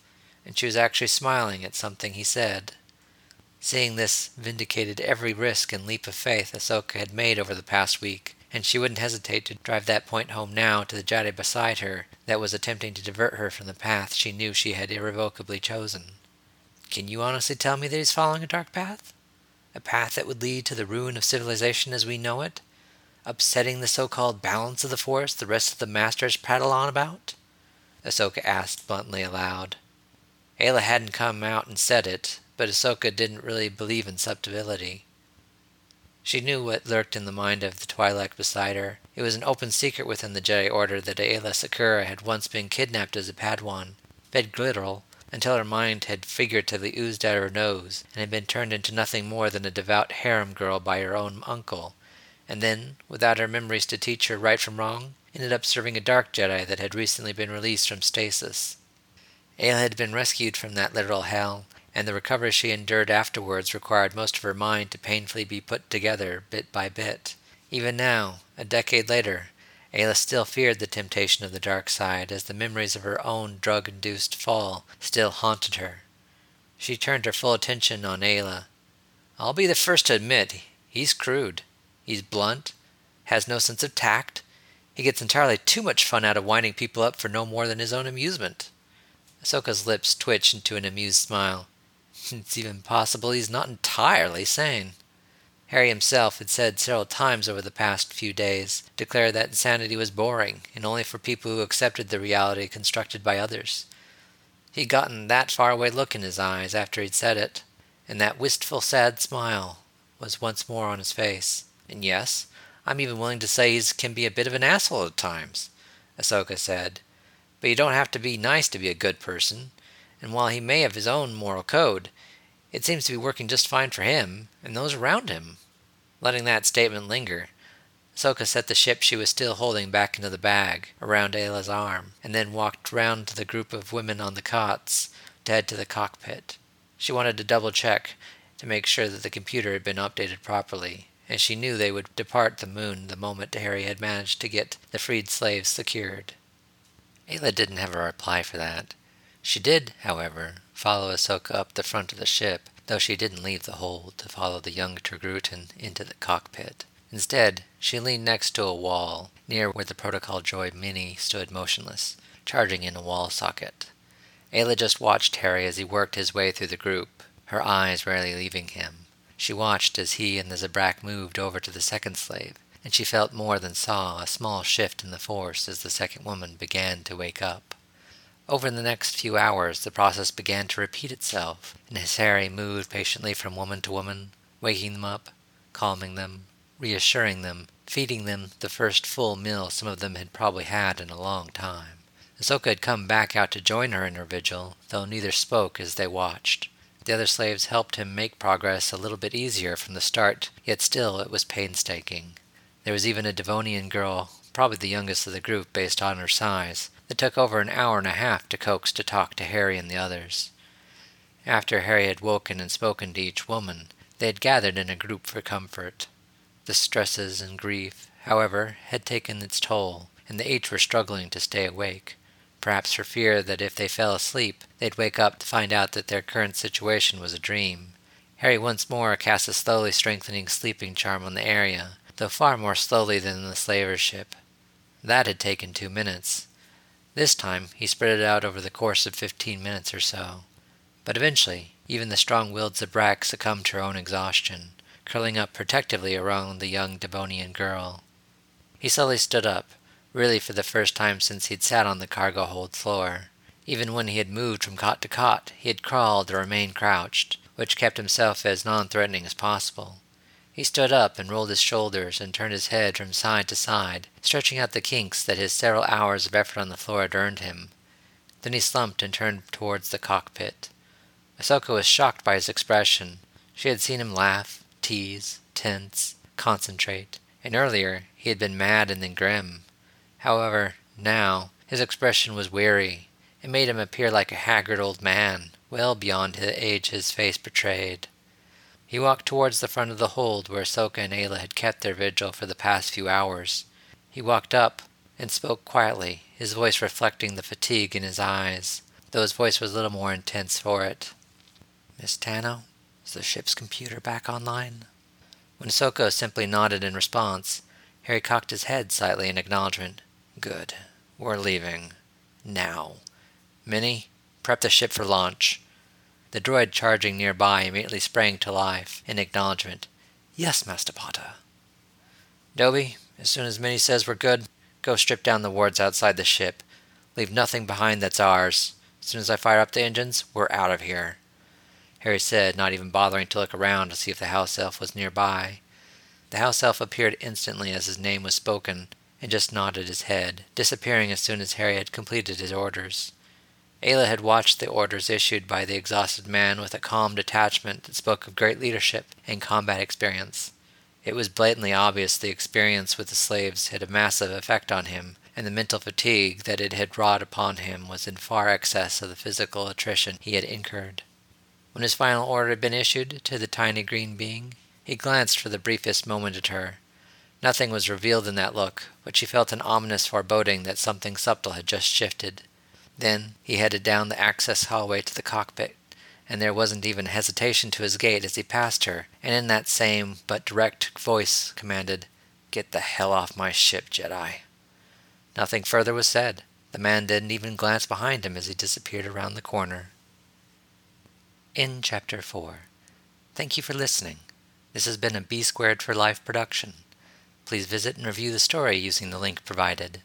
and she was actually smiling at something he said. Seeing this vindicated every risk and leap of faith Ahsoka had made over the past week, and she wouldn't hesitate to drive that point home now to the Jedi beside her that was attempting to divert her from the path she knew she had irrevocably chosen. Can you honestly tell me that he's following a dark path? a path that would lead to the ruin of civilization as we know it, upsetting the so called balance of the force the rest of the masters prattle on about? Ahsoka asked bluntly aloud. Aayla hadn't come out and said it, but Ahsoka didn't really believe in subtlety. She knew what lurked in the mind of the Twi'lek beside her. It was an open secret within the Jedi Order that Aayla Secura had once been kidnapped as a Padawan, fed glitteral, until her mind had figuratively oozed out of her nose and had been turned into nothing more than a devout harem girl by her own uncle, and then, without her memories to teach her right from wrong, ended up serving a dark Jedi that had recently been released from stasis. Aayla had been rescued from that literal hell, and the recovery she endured afterwards required most of her mind to painfully be put together bit by bit. Even now, a decade later, Aayla still feared the temptation of the dark side, as the memories of her own drug induced fall still haunted her. She turned her full attention on Aayla. I'll be the first to admit, he's crude. He's blunt, has no sense of tact. He gets entirely too much fun out of winding people up for no more than his own amusement. Ahsoka's lips twitched into an amused smile. It's even possible he's not entirely sane. Harry himself had said several times over the past few days, declared that insanity was boring and only for people who accepted the reality constructed by others. He'd gotten that faraway look in his eyes after he'd said it, and that wistful, sad smile was once more on his face. And yes, I'm even willing to say he can be a bit of an asshole at times, Ahsoka said. But you don't have to be nice to be a good person, and while he may have his own moral code, it seems to be working just fine for him and those around him. Letting that statement linger, Ahsoka set the ship she was still holding back into the bag around Aayla's arm, and then walked round to the group of women on the cots to head to the cockpit. She wanted to double check to make sure that the computer had been updated properly, and she knew they would depart the moon the moment Harry had managed to get the freed slaves secured. Aayla didn't have a reply for that. She did, however, follow Ahsoka up the front of the ship though she didn't leave the hold to follow the young Togrutan into the cockpit. Instead, she leaned next to a wall, near where the Protocol droid Mini stood motionless, charging in a wall socket. Aayla just watched Harry as he worked his way through the group, her eyes rarely leaving him. She watched as he and the Zabrak moved over to the second slave, and she felt more than saw a small shift in the force as the second woman began to wake up. Over the next few hours, the process began to repeat itself, and Hisari moved patiently from woman to woman, waking them up, calming them, reassuring them, feeding them the first full meal some of them had probably had in a long time. Ahsoka had come back out to join her in her vigil, though neither spoke as they watched. The other slaves helped him make progress a little bit easier from the start, yet still it was painstaking. There was even a Devaronian girl, probably the youngest of the group based on her size, it took over an hour and a half to coax to talk to Harry and the others. After Harry had woken and spoken to each woman, they had gathered in a group for comfort. The stresses and grief, however, had taken its toll, and the eight were struggling to stay awake, perhaps for fear that if they fell asleep, they'd wake up to find out that their current situation was a dream. Harry once more cast a slowly strengthening sleeping charm on the area, though far more slowly than in the slaver's ship. That had taken two minutes, this time he spread it out over the course of fifteen minutes or so. But eventually, even the strong willed Zabrak succumbed to her own exhaustion, curling up protectively around the young Devaronian girl. He slowly stood up, really for the first time since he'd sat on the cargo hold floor. Even when he had moved from cot to cot, he had crawled or remained crouched, which kept himself as non threatening as possible. He stood up and rolled his shoulders and turned his head from side to side, stretching out the kinks that his several hours of effort on the floor had earned him. Then he slumped and turned towards the cockpit. Ahsoka was shocked by his expression. She had seen him laugh, tease, tense, concentrate, and earlier he had been mad and then grim. However, now his expression was weary. It made him appear like a haggard old man, well beyond the age his face betrayed. He walked towards the front of the hold where Ahsoka and Aayla had kept their vigil for the past few hours. He walked up and spoke quietly, his voice reflecting the fatigue in his eyes, though his voice was a little more intense for it. Miss Tano, is the ship's computer back online? When Ahsoka simply nodded in response, Harry cocked his head slightly in acknowledgement. Good. We're leaving. Now. Minnie, prep the ship for launch. The droid charging nearby immediately sprang to life in acknowledgement. Yes, Master Potter. Dobby, as soon as Minnie says we're good, go strip down the wards outside the ship. Leave nothing behind that's ours. As soon as I fire up the engines, we're out of here. Harry said, not even bothering to look around to see if the house elf was nearby. The house elf appeared instantly as his name was spoken, and just nodded his head, disappearing as soon as Harry had completed his orders. Aayla had watched the orders issued by the exhausted man with a calm detachment that spoke of great leadership and combat experience. It was blatantly obvious the experience with the slaves had a massive effect on him, and the mental fatigue that it had wrought upon him was in far excess of the physical attrition he had incurred. When his final order had been issued to the tiny green being, he glanced for the briefest moment at her. Nothing was revealed in that look, but she felt an ominous foreboding that something subtle had just shifted. Then he headed down the access hallway to the cockpit and there wasn't even hesitation to his gait as he passed her, and in that same but direct voice commanded, Get the hell off my ship, Jedi. Nothing further was said. The man didn't even glance behind him as he disappeared around the corner. In Chapter 4. Thank you for listening. This has been a B Squared for Life production. Please visit and review the story using the link provided.